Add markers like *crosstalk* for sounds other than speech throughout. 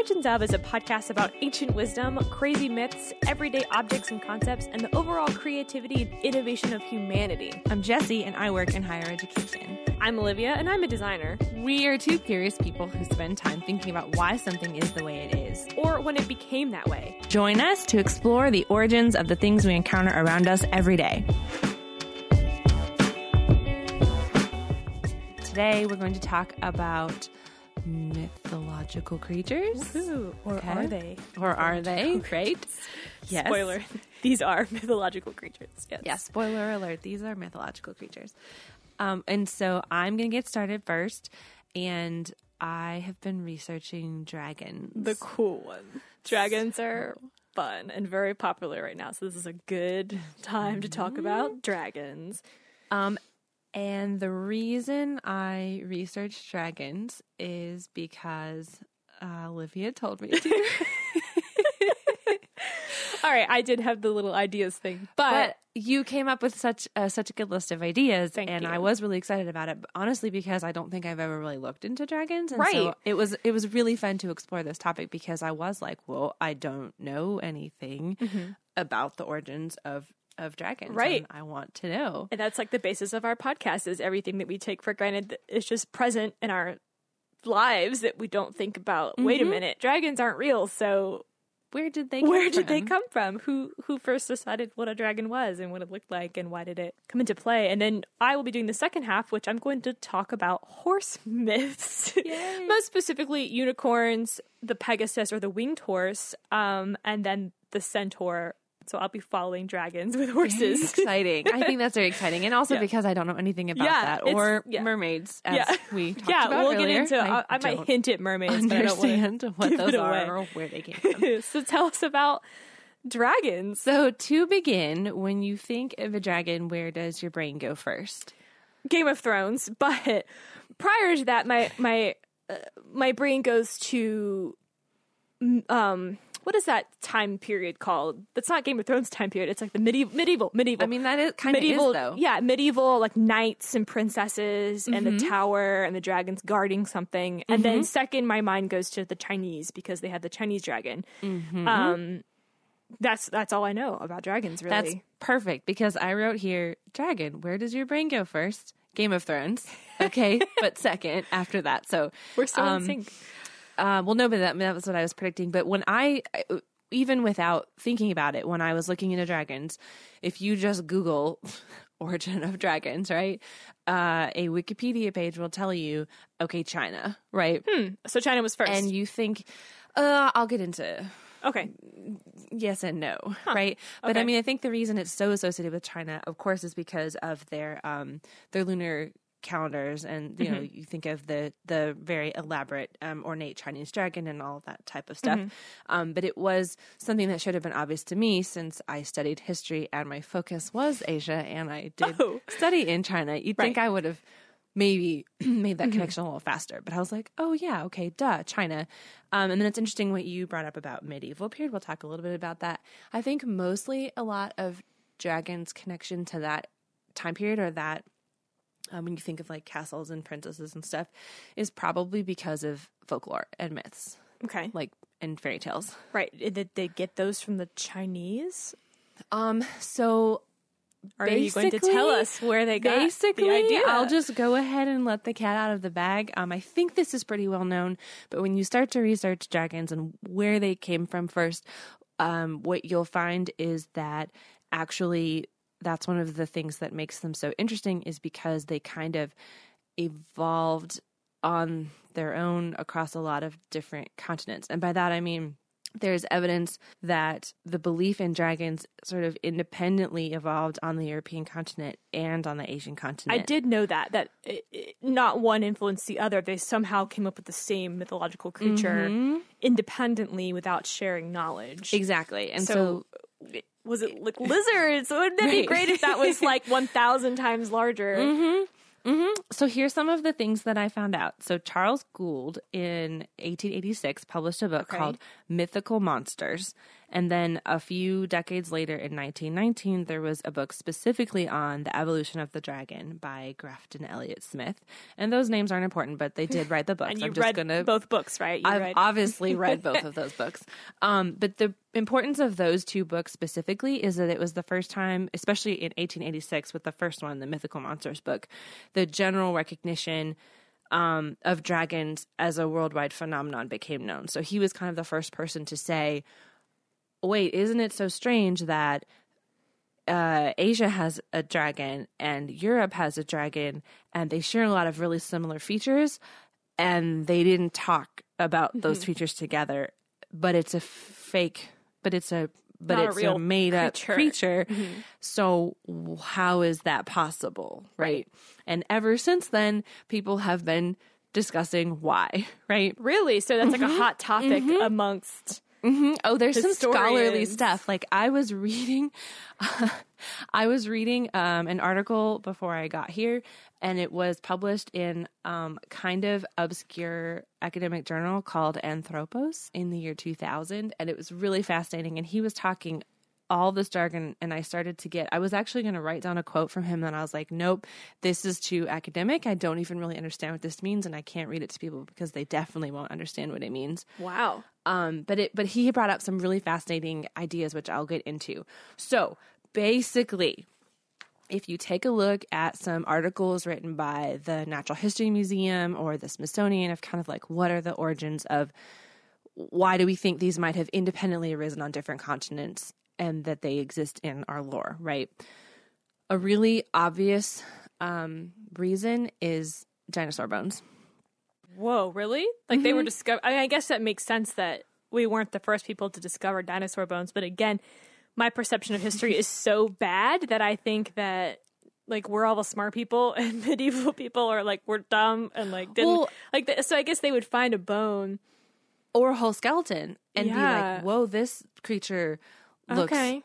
Origins of is a podcast about ancient wisdom, crazy myths, everyday objects and concepts, and the overall creativity and innovation of humanity. I'm Jesse, and I work in higher education. I'm Olivia, and I'm a designer. We are two curious people who spend time thinking about why something is the way it is, or when it became that way. Join us to explore the origins of the things we encounter around us every day. Today, we're going to talk about mythological creatures. Or Okay. are they? Or are they? Right? Yes. Spoiler. *laughs* These are mythological creatures. Yes. Yeah, spoiler alert. These are mythological creatures. Um, and so I'm going to get started first. And I have been researching dragons. The cool one. Dragons are fun and very popular right now, so this is a good time to talk about dragons. Um, and the reason I researched dragons is because uh, Olivia told me to. *laughs* All right, I did have the little ideas thing, but, but you came up with such a, such a good list of ideas, and you. I was really excited about it. Honestly, because I don't think I've ever really looked into dragons, and Right. So it was it was really fun to explore this topic because I was like, well, I don't know anything about the origins of of dragons, Mm-hmm. Right. and I want to know. and that's like the basis of our podcast is everything that we take for granted that is just present in our lives that we don't think about. Wait a minute, dragons aren't real, so Where did they? Come where did they from? come from? Who who first decided what a dragon was and what it looked like and why did it come into play? And then I will be doing the second half, which I'm going to talk about horse *laughs* myths, most specifically unicorns, the Pegasus or the winged horse, um, and then the centaur. So I'll be following dragons with horses. *laughs* exciting. I think that's very exciting, and also Yeah. because I don't know anything about Yeah, that or yeah. mermaids, as Yeah. we *laughs* talked yeah, about we'll earlier. get into. I, I might hint at mermaids, but I don't want understand *laughs* what those are away. or where they came from. so tell us about dragons. So to begin, when you think of a dragon, where does your brain go first? Game of Thrones, but prior to that, my my uh, my brain goes to um what is that time period called? That's not Game of Thrones time period. It's like the medieval medieval medieval. I mean, that is kind of medieval, is though. yeah, medieval like knights and princesses and the tower and the dragons guarding something. And then second, my mind goes to the Chinese because they had the Chinese dragon. Um, that's that's all I know about dragons. Really, That's perfect because I wrote here, dragon. Where does your brain go first? Game of Thrones. Okay, *laughs* but second after that. So we're still um, in sync. Uh, well, no, but that, that was what I was predicting. But when I, even without thinking about it, when I was looking into dragons, if you just Google *laughs* origin of dragons, right, uh, a Wikipedia page will tell you, okay, China, right, So China was first. and you think, uh, I'll get into okay, yes and no, right? But I mean, I think the reason it's so associated with China, of course, is because of their um their lunar calendars, and you know, you think of the the very elaborate, um, ornate Chinese dragon and all that type of stuff. Um, but it was something that should have been obvious to me since I studied history and my focus was Asia, and I *laughs* did Oh. study in China. You'd think I would have maybe *clears throat* made that connection a little faster. But I was like, oh yeah, okay, duh, China. Um, and then it's interesting what you brought up about medieval period. We'll talk a little bit about that. I think mostly a lot of dragons' connection to that time period or that um, when you think of like castles and princesses and stuff is probably because of folklore and myths, okay, like and fairy tales. right. Did they get those from the Chinese? Um, so are you going to tell us where they got Basically, the idea? I'll just go ahead and let the cat out of the bag. Um, I think this is pretty well known, but when you start to research dragons and where they came from first, um, what you'll find is that actually that's one of the things that makes them so interesting is because they kind of evolved on their own across a lot of different continents. And by that I mean there's evidence that the belief in dragons sort of independently evolved on the European continent and on the Asian continent. I did know that that it, it- not one influenced the other. They somehow came up with the same mythological creature Mm-hmm. independently without sharing knowledge. Exactly. And so, So, was it like *laughs* lizards? Wouldn't it be great if that was like *laughs* one thousand times larger? Mm-hmm. so here's some of the things that I found out. So Charles Gould in 1886 published a book Okay. called Mythical Monsters. And then a few decades later, in 1919, there was a book specifically on the evolution of the dragon by Grafton Elliott Smith. And those names aren't important, but they did write the *laughs* books. and you I'm just read gonna both books, right? You I've read- obviously read *laughs* both of those books. Um, but the importance of those two books specifically is that it was the first time, especially in 1886 with the first one, the Mythical Monsters book, the general recognition um, of dragons as a worldwide phenomenon became known. So he was kind of the first person to say, wait, isn't it so strange that uh, Asia has a dragon and Europe has a dragon, and they share a lot of really similar features, and they didn't talk about those Mm-hmm. features together. But it's a fake. But it's a. But Not it's a, real made up creature. Mm-hmm. So how is that possible, right? And ever since then, people have been discussing why, *laughs* right? really, so that's like Mm-hmm. a hot topic amongst. Oh, there's some scholarly stuff. Like I was reading, *laughs* I was reading um, an article before I got here, and it was published in um, kind of obscure academic journal called Anthropos in the year 2000, and it was really fascinating. And he was talking all this jargon and I started to get I was actually going to write down a quote from him and I was like nope this is too academic I don't even really understand what this means and I can't read it to people because they definitely won't understand what it means Wow. um, but it but he brought up some really fascinating ideas, which I'll get into. So basically, if you take a look at some articles written by the Natural History Museum or the Smithsonian of kind of like what are the origins of why do we think these might have independently arisen on different continents and that they exist in our lore, right? A really obvious um, reason is dinosaur bones. Whoa, really? Like they were Mm-hmm. discovered. I, mean, I guess that makes sense that we weren't the first people to discover dinosaur bones. But again, my perception of history is so bad that I think that like we're all the smart people *laughs* and medieval people are like we're dumb and like didn't Well- like. The, so I guess they would find a bone. or a whole skeleton and be like, "Whoa, this creature looks okay,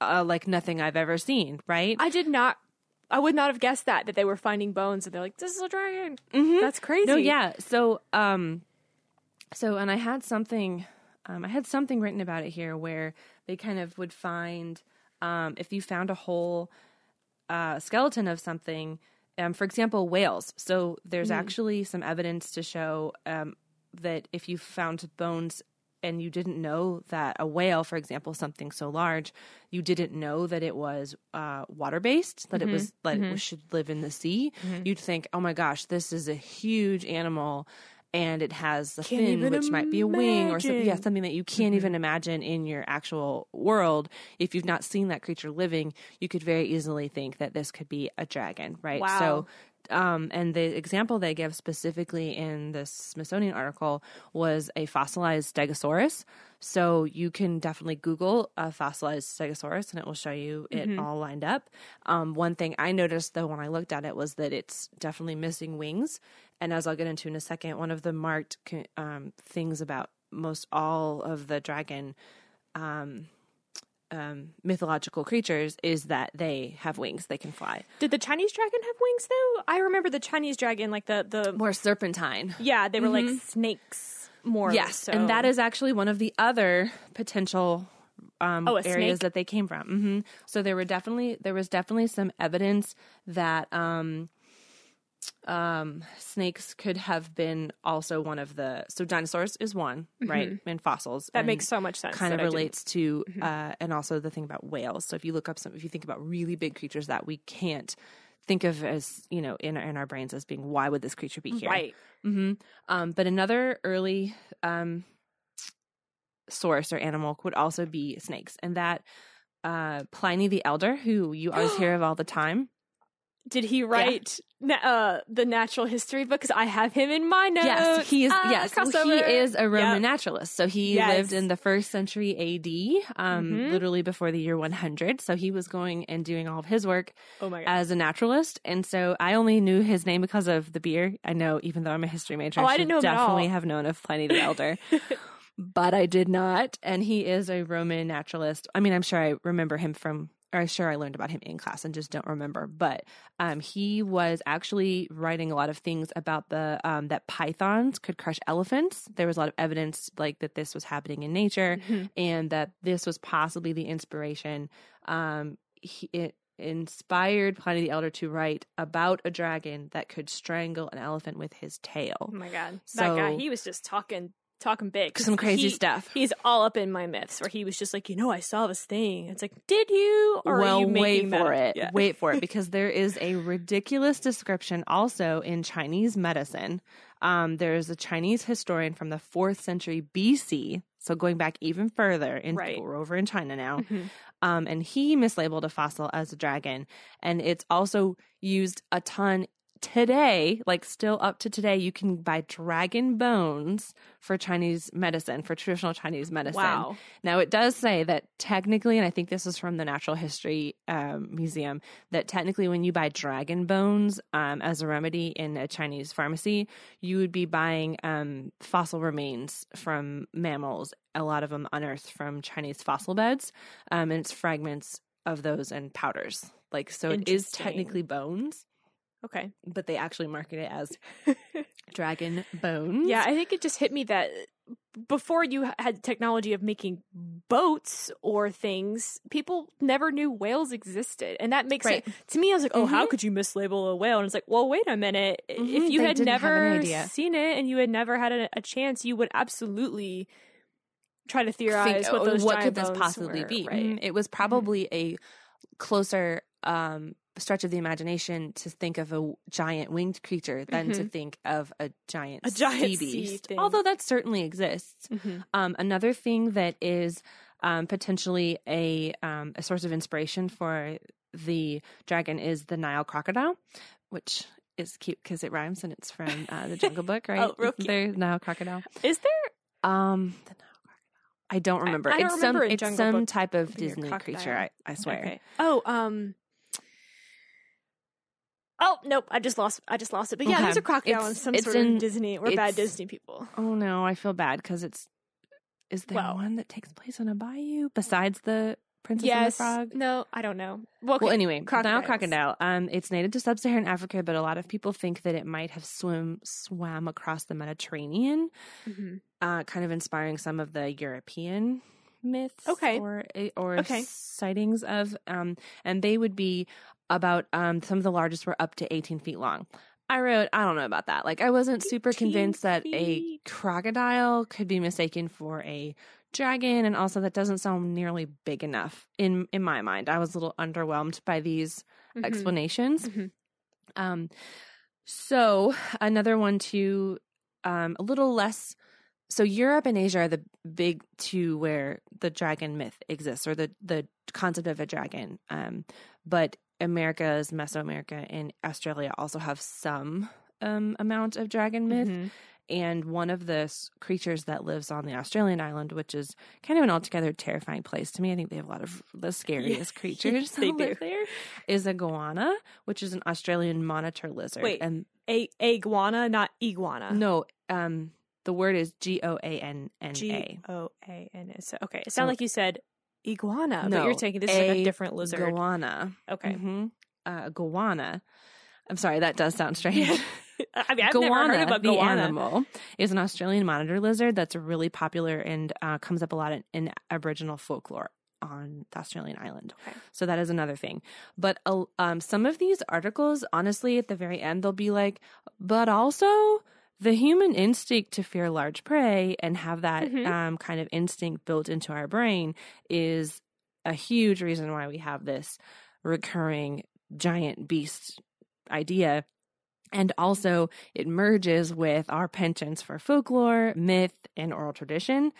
uh, like nothing I've ever seen." Right? I did not. I would not have guessed that that they were finding bones and they're like, "This is a dragon." That's crazy. no, yeah. So, um, so, and I had something, um, I had something written about it here where they kind of would find, um, if you found a whole uh, skeleton of something, um, for example, whales. So there's actually some evidence to show um, that if you found bones and you didn't know that a whale, for example, something so large, you didn't know that it was uh, water based, that it was mm-hmm. that it mm-hmm. should live in the sea, mm-hmm. you'd think, oh my gosh, this is a huge animal. And it has a fin, even which might be a wing or something. Yeah, something that you can't even imagine in your actual world. If you've not seen that creature living, you could very easily think that this could be a dragon, right? Wow. So, um, and the example they give specifically in this Smithsonian article was a fossilized Stegosaurus. So you can definitely Google a fossilized Stegosaurus and it will show you it all lined up. Um, one thing I noticed though when I looked at it was that it's definitely missing wings. And as I'll get into in a second, one of the marked um, things about most all of the dragon um, um, mythological creatures is that they have wings, they can fly. Did the Chinese dragon have wings though? I remember the Chinese dragon, like the the More serpentine. yeah, they were like snakes more. Yes, so. and that is actually one of the other potential um, Oh, areas snake? that they came from. hmm So there were definitely there was definitely some evidence that um, um, snakes could have been also one of the. So dinosaurs is one, right? And fossils that and makes so much sense. kind of that I didn't- relates to, uh, and also the thing about whales. So if you look up some, if you think about really big creatures that we can't think of as you know in our, in our brains as being why would this creature be here right. hmm Um, but another early um, source or animal would also be snakes, and that uh, Pliny the Elder, who you always hear *gasps* of all the time. Did he write na- uh, the natural history book? Because I have him in my notes. Yes, he is. Ah, yes, well, he is a Roman Yep. naturalist. So he Yes. lived in the first century A.D., um, Mhm. literally before the year 100. So he was going and doing all of his work Oh as a naturalist, and so I only knew his name because of the beer. I know, even though I'm a history major, Oh, I should didn't know definitely have known of Pliny the Elder. *laughs* but I did not, and he is a Roman naturalist. I mean, I'm sure I remember him from or sure I learned about him in class and just don't remember, but um, he was actually writing a lot of things about the um, that pythons could crush elephants. There was a lot of evidence like that this was happening in nature, Mm-hmm. and that this was possibly the inspiration. Um, he, it inspired Pliny the Elder to write about a dragon that could strangle an elephant with his tail. Oh my god, that guy, So- he was just talking talking big. Some crazy he- stuff. He's all up in my myths, where he was just like, you know, I saw this thing. It's like, did you? Or well, are you wait for it. Yeah. Wait for it *laughs* because there is a ridiculous description also in Chinese medicine. Um, there's a Chinese historian from the fourth century BC, so going back even further, in, Right. we're over in China now. Mhm. Um, and he mislabeled a fossil as a dragon, and it's also used a ton today, like still up to today. You can buy dragon bones for Chinese medicine, for traditional Chinese medicine. Wow. Now, it does say that technically, and I think this is from the Natural History um, Museum, that technically, when you buy dragon bones um, as a remedy in a Chinese pharmacy, you would be buying um, fossil remains from mammals, a lot of them unearthed from Chinese fossil beds, um, and it's fragments of those and powders. Like, so it is technically bones, Okay. but they actually market it as *laughs* dragon bones. Yeah, I think it just hit me that before you had technology of making boats or things, people never knew whales existed. And that makes Right. it to me I was like, "Oh, how Mhm. could you mislabel a whale?" And it's like, "Well, wait a minute. Mhm, If you they had never seen it and you had never had a, a chance, you would absolutely try to theorize think, what oh, those what could this possibly were, be? Right. Mm, It was probably a closer um, stretch of the imagination to think of a giant winged creature than to think of a giant, Mm-hmm. A giant sea sea beast. thing. Although that certainly exists. Mhm. Um, another thing that is um, potentially a um, a source of inspiration for the dragon is the Nile crocodile, which is cute because it rhymes and it's from uh, the Jungle Book, *laughs* right? Oh, real there Nile crocodile? Is there Um, the Nile crocodile. I don't remember. I don't it's remember some it's some Book type of Disney creature. I, I swear. Okay. Oh, um. Oh nope! I just lost. I just lost it. But yeah, Okay. there's a crocodile in some it's sort in- of Disney. We're bad Disney people. Oh no, I feel bad because it's. Is there Well- one that takes place on a bayou besides the Princess yes. and the Frog? No, I don't know. Well, okay. Well, anyway, Nile crocodile. Um, it's native to sub-Saharan Africa, but a lot of people think that it might have swim swam across the Mediterranean, Mhm. uh, kind of inspiring some of the European myths. Okay. or or Okay. sightings of. Um, and they would be about um some of the largest were up to eighteen feet long. I wrote, I don't know about that. Like, I wasn't super 18 convinced that a crocodile could be mistaken for a dragon, and also that doesn't sound nearly big enough in in my mind. I was a little underwhelmed by these Mhm. explanations. Mhm. Um, so another one too, um, a little less. So Europe and Asia are the big two where the dragon myth exists, or the the concept of a dragon. Um, but America's Mesoamerica and Australia also have some um, amount of dragon myth. Mhm. And one of the creatures that lives on the Australian island, which is kind of an altogether terrifying place to me, I think they have a lot of the scariest *laughs* creatures they that live do. there, is a goanna, which is an Australian monitor lizard. Wait. and A iguana, not iguana. no, um, the word is G O A N N G A. O A N. So okay, it So- sounded like you said iguana, but No, you're taking this is like a different lizard. Iguana. Okay. hmm Uh, goanna. I'm sorry, that does sound strange. *laughs* I mean, I've never heard of a the animal, is an Australian monitor lizard that's really popular and uh, comes up a lot in, in Aboriginal folklore on the Australian island. Okay. So that is another thing. But uh, um, some of these articles, honestly, at the very end, they'll be like, but also the human instinct to fear large prey and have that Mhm. um, kind of instinct built into our brain is a huge reason why we have this recurring giant beast idea. And also, it merges with our penchants for folklore, myth, and oral tradition,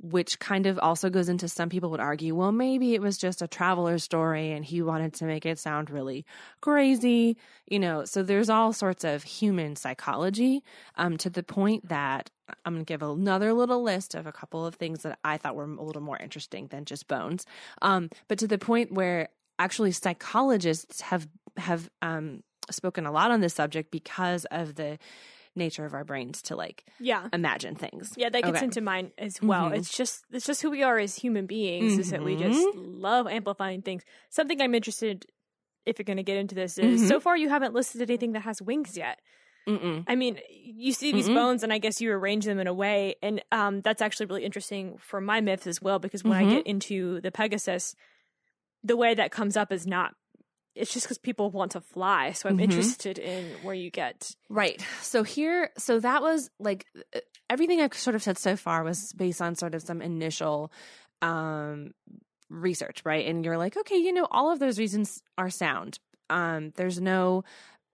which kind of also goes into some people would argue, well, maybe it was just a traveler story and he wanted to make it sound really crazy, you know. So there's all sorts of human psychology um, to the point that I'm going to give another little list of a couple of things that I thought were a little more interesting than just bones. Um, but to the point where actually psychologists have have um, spoken a lot on this subject because of the nature of our brains to like Yeah. imagine things. Yeah, that gets Okay. into mine as well. Mhm. It's just it's just who we are as human beings is that we just Mm-hmm. love amplifying things. Something I'm interested if you're going to get into this is Mm-hmm. so far you haven't listed anything that has wings yet. Mm-mm. I mean, you see these Mm-mm. bones, and I guess you arrange them in a way, and um, that's actually really interesting for my myths as well. Because when I get into the Pegasus, the way that comes up is not. It's just because people want to fly, so I'm Mhm. interested in where you get. Right. So here, so that was like everything I've sort of said so far was based on sort of some initial um research, right? And you're like, okay, you know, all of those reasons are sound. Um, there's no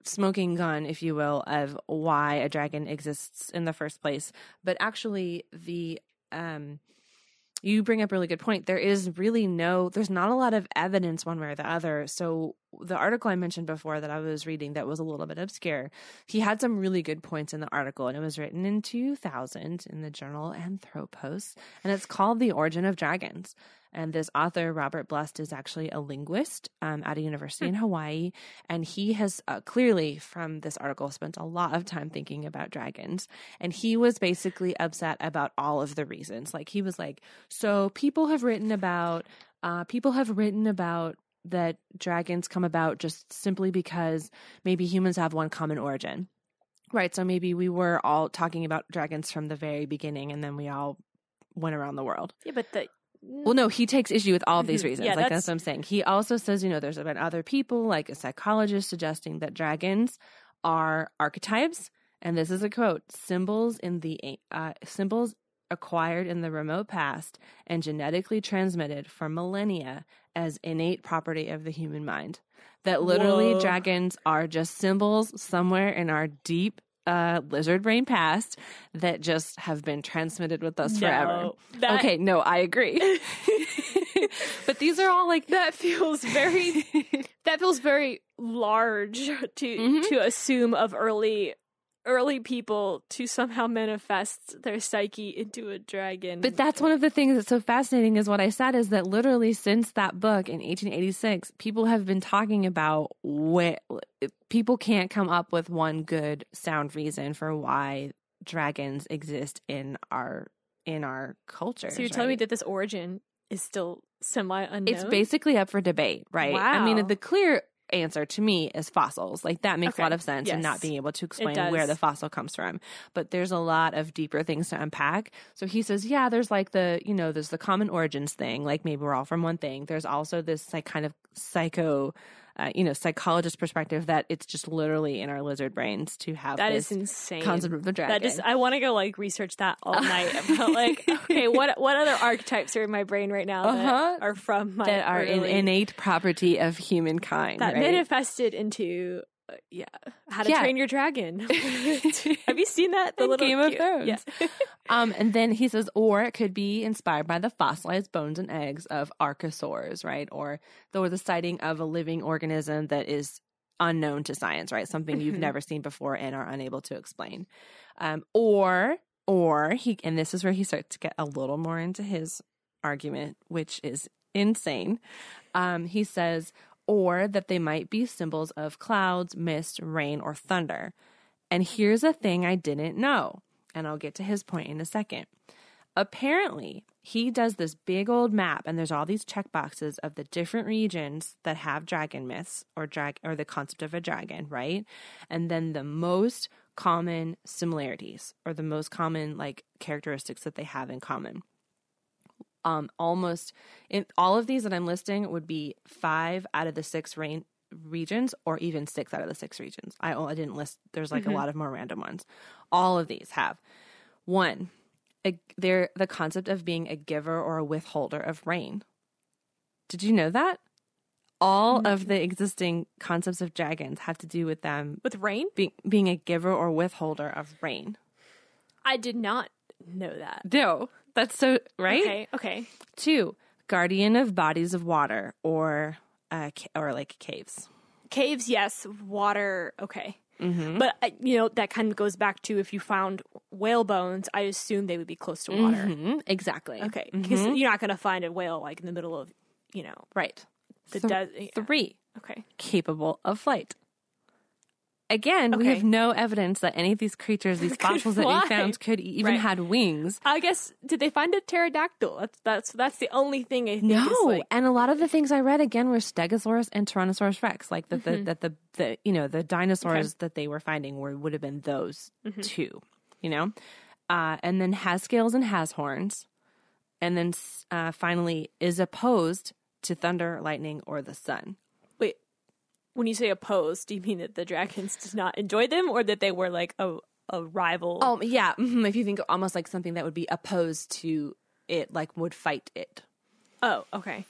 smoking gun, if you will, of why a dragon exists in the first place. But actually, the um, you bring up a really good point. There is really no, there's not a lot of evidence one way or the other. So the article I mentioned before that I was reading that was a little bit obscure, he had some really good points in the article, and it was written in 2000 in the journal Anthropos, and it's called "The Origin of Dragons." And this author, Robert Blust, is actually a linguist um, at a university in Hawaii. And he has uh, clearly, from this article, spent a lot of time thinking about dragons. And he was basically upset about all of the reasons. Like, he was like, so people have written about, uh, people have written about that dragons come about just simply because maybe humans have one common origin. Right. So maybe we were all talking about dragons from the very beginning and then we all went around the world. Yeah, but the Well, no, he takes issue with all of these Mhm. reasons. Yeah, like that's- that's what I'm saying. He also says, you know, there's been other people, like a psychologist, suggesting that dragons are archetypes, and this is a quote: "Symbols in the uh, symbols acquired in the remote past and genetically transmitted for millennia as innate property of the human mind." That literally Whoa. dragons are just symbols somewhere in our deep uh, lizard brain past that just have been transmitted with us forever. That- okay, no, I agree. *laughs* but these are all like that feels very *laughs* that feels very large to Mhm. to assume of early early people to somehow manifest their psyche into a dragon. But that's one of the things that's so fascinating is what I said is that literally since that book in 1886, people have been talking about where people can't come up with one good sound reason for why dragons exist in our in our culture. so you're telling me that this origin is still semi unknown. it's basically up for debate, right? I mean, the clear answer to me is fossils. Like that makes Okay. a lot of sense and not being able to explain where the fossil comes from. But there's a lot of deeper things to unpack. So he says, yeah, there's like the, you know, there's the common origins thing, like maybe we're all from one thing. There's also this like kind of psycho uh, you know, psychologist perspective that it's just literally in our lizard brains to have That is insane. concept of the dragon. That just I want to go like research that all *laughs* night about like *laughs* okay what what other archetypes are in my brain right now Uh-huh. that are from my that are an innate property of humankind. that right? manifested into yeah how to Yeah. train your dragon. *laughs* Have you seen that the little Game of cute- Thrones. Yeah. Um, and then he says, or it could be inspired by the fossilized bones and eggs of archosaurs, right? Or the, or the sighting of a living organism that is unknown to science, right? Something you've Mhm. never seen before and are unable to explain. Um, or, or he, and this is where he starts to get a little more into his argument, which is insane. Um, he says, or that they might be symbols of clouds, mist, rain, or thunder. And here's a thing I didn't know, and I'll get to his point in a second. Apparently, he does this big old map, and there's all these check boxes of the different regions that have dragon myths or drag or the concept of a dragon, right? And then the most common similarities or the most common like characteristics that they have in common. Um, almost in all of these that I'm listing would be five out of the six rain regions or even six out of the six regions. I, I didn't list, there's like a lot of more random ones. All of these have one, a, they're the concept of being a giver or a withholder of rain. Did you know that? All of the existing concepts of dragons have to do with them With rain, being, being a giver or withholder of rain. I did not know that. No, that's so, right? Okay, okay. Two, guardian of bodies of water or uh, or like caves. Caves, yes. Water, okay. Mm-hmm. But uh, you know that kind of goes back to if you found whale bones, I assume they would be close to water. Mhm, Exactly. Okay, because you're not going to find a whale like in the middle of, you know, Right. the Th- desert. Three, Okay, capable of flight. Again, we have no evidence that any of these creatures, these *laughs* fossils that we found, could even Right. had wings. I guess did they find a pterodactyl? That's that's that's the only thing I think. No, is like, and a lot of the things I read again were Stegosaurus and Tyrannosaurus Rex, like that Mm-hmm. the that the, the you know the dinosaurs that they were finding were would have been those Mm-hmm. two, you know, uh, and then has scales and has horns, and then uh, finally is opposed to thunder, lightning, or the sun. When you say opposed, do you mean that the dragons did not enjoy them, or that they were like a a rival? Oh yeah, mhm, if you think almost like something that would be opposed to it, like would fight it. oh, okay.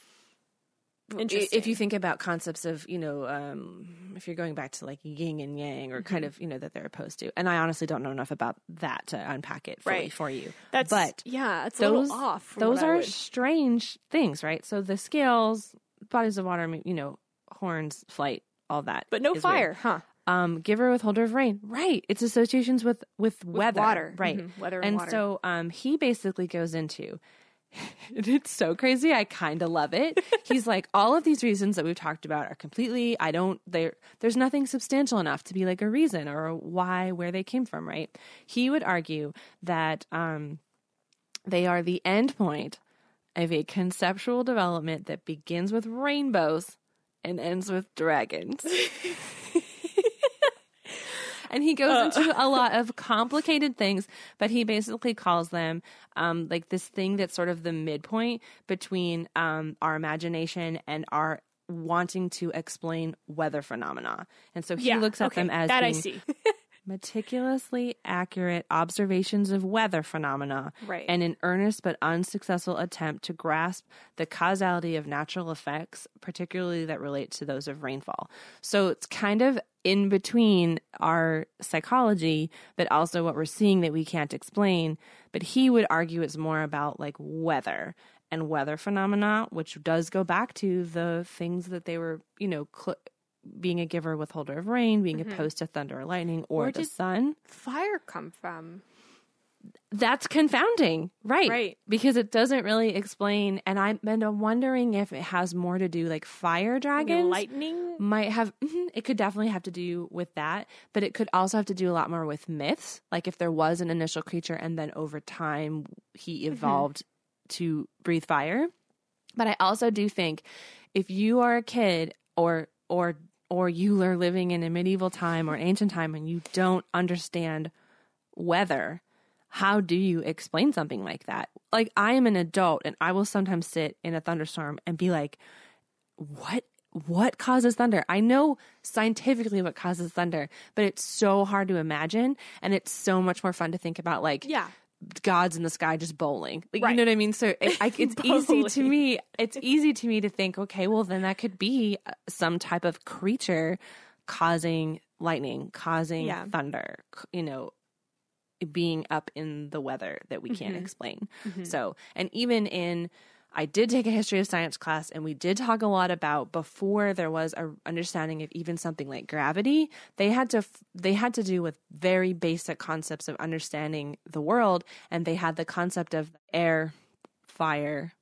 Interesting. If you think about concepts of, you know, um, if you're going back to like yin and yang or Mm-hmm. kind of, you know, that they're opposed to. And I honestly don't know enough about that to unpack it fully Right. for you. that's but yeah, it's a those little off. Those are would- strange things, right? So the scales, bodies of water, you know, horns, flight, all that. but no is weird. fire, huh? Um, giver, withholder of rain, right? It's associations with with, weather, water. right? Mhm, weather and and water. so um, he basically goes into. *laughs* It's so crazy. I kind of love it. *laughs* He's like, all of these reasons that we've talked about are completely. I don't. There, there's nothing substantial enough to be like a reason or a why where they came from. Right? He would argue that um, they are the end point of a conceptual development that begins with rainbows and ends with dragons. *laughs* and he goes into a lot of complicated things, but he basically calls them um, like this thing that's sort of the midpoint between um, our imagination and our wanting to explain weather phenomena. And so he yeah, looks at okay, them as that I see. *laughs* meticulously accurate observations of weather phenomena Right. and an earnest but unsuccessful attempt to grasp the causality of natural effects, particularly that relate to those of rainfall. So it's kind of in between our psychology, but also what we're seeing that we can't explain. But he would argue it's more about like weather and weather phenomena, which does go back to the things that they were, you know, cl- being a giver, withholder of rain, being opposed to thunder or lightning or Where the did- sun. Fire come from? That's confounding, right? Right. Because it doesn't really explain. And I've been wondering if it has more to do like fire dragons. lightning? might have mhm, it could definitely have to do with that but it could also have to do a lot more with myths like if there was an initial creature and then over time he evolved to breathe fire but i also do think if you are a kid or or or you are living in a medieval time or ancient time and you don't understand weather how do you explain something like that like i am an adult and i will sometimes sit in a thunderstorm and be like what what causes thunder? I know scientifically what causes thunder, but it's so hard to imagine and it's so much more fun to think about like Yeah. Gods in the sky just bowling. Like, You know what I mean? So it, I, *laughs* it's easy to me. It's easy to me to think, okay, well then that could be uh, some type of creature causing lightning, causing Yeah. thunder, you know, being up in the weather that we can't Mm-hmm. explain. So, and even in I did take a history of science class and we did talk a lot about before there was a understanding of even something like gravity, they had to they had to do with very basic concepts of understanding the world and they had the concept of air, fire,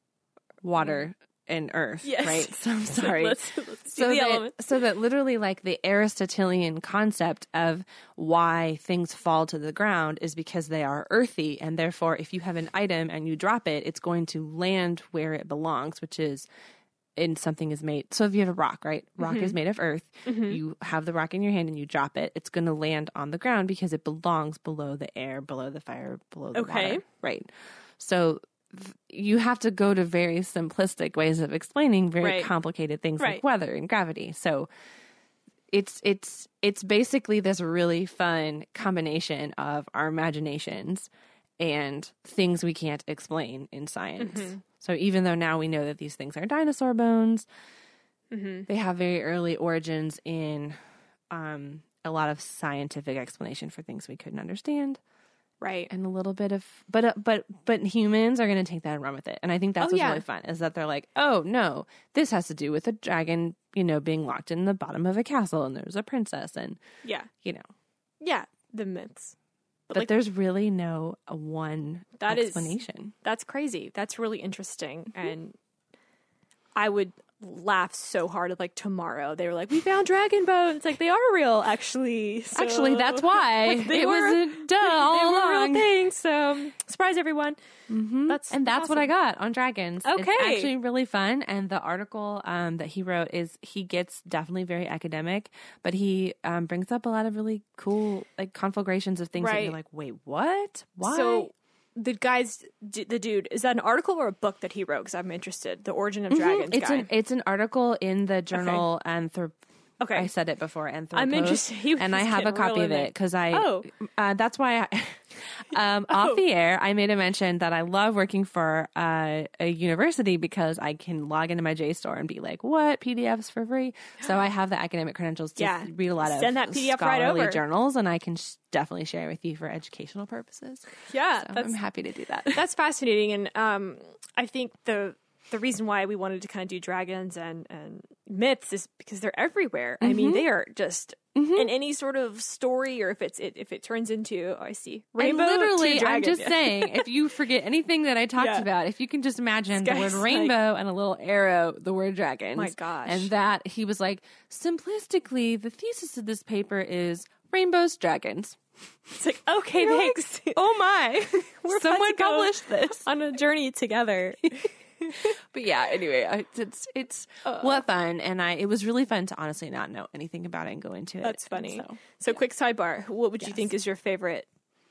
water, and earth, Yes. right? So I'm *laughs* sorry let's, let's see so the that, so that literally like the aristotelian concept of why things fall to the ground is because they are earthy and therefore if you have an item and you drop it it's going to land where it belongs which is in something is made so if you have a rock right rock Mm-hmm. is made of earth you have the rock in your hand and you drop it it's going to land on the ground because it belongs below the air below the fire below the Okay. water right so you have to go to very simplistic ways of explaining very Right. complicated things Right. like weather and gravity. So it's it's it's basically this really fun combination of our imaginations and things we can't explain in science. Mm-hmm. So even though now we know that these things are dinosaur bones, Mm-hmm. they have very early origins in um, a lot of scientific explanation for things we couldn't understand Right. and a little bit of but uh, but but humans are going to take that and run with it and i think that's Oh, what's yeah. really fun is that they're like oh no this has to do with a dragon you know being locked in the bottom of a castle and there's a princess and Yeah. you know Yeah. The myths. but, like- there's really no uh, one That is- explanation That's crazy. That's really interesting. And I would laugh so hard at like tomorrow. They were like, "We found dragon bones. Like they are real, actually." So- Actually, that's why *laughs* They it were- was *laughs* a duh they all were real along. things. So surprise everyone. Mm-hmm. That's And that's what I got on dragons. Okay. It's actually really fun. And the article um, that he wrote is he gets definitely very academic, but he um, brings up a lot of really cool like conflagrations of things that Right. you're like, wait, what? Why? So the guy's d- the dude is that an article or a book that he wrote? Because I'm interested. The origin of dragons. Mm-hmm. it's guy. an it's an article in the journal Anthrop. Okay. I said it before. Anthropos. I'm interested. *laughs* And I have a copy of it because I. Oh. uh, that's why. I, *laughs* um, *laughs* off the air, I made a mention that I love working for uh, a university because I can log into my JSTOR and be like, "What PDFs for free?" So I have the academic credentials to Yeah. read a lot of Send that PDF right scholarly over. journals, and I can sh- definitely share with you for educational purposes. yeah, So I'm happy to do that. that's fascinating, and um, I think the the reason why we wanted to kind of do dragons and and myths is because they're everywhere. I Mm-hmm. mean, they are just in any sort of story, or if it's it, if it turns into oh, I see rainbow. and literally, I'm just Yeah. *laughs* saying, if you forget anything that I talked Yeah. about, if you can just imagine the word guy's like- rainbow and a little arrow, the word dragons. My gosh. And that he was like, simplistically, the thesis of this paper is rainbows, dragons. It's like okay, You're like, thanks. Oh my! *laughs* We're Someone published this. on a journey together. *laughs* *laughs* But yeah, anyway, I- it's it's Uh. what fun, and I it was really fun to honestly not know anything about it and go into it. That's And funny. so- So, quick sidebar: What would you think is your favorite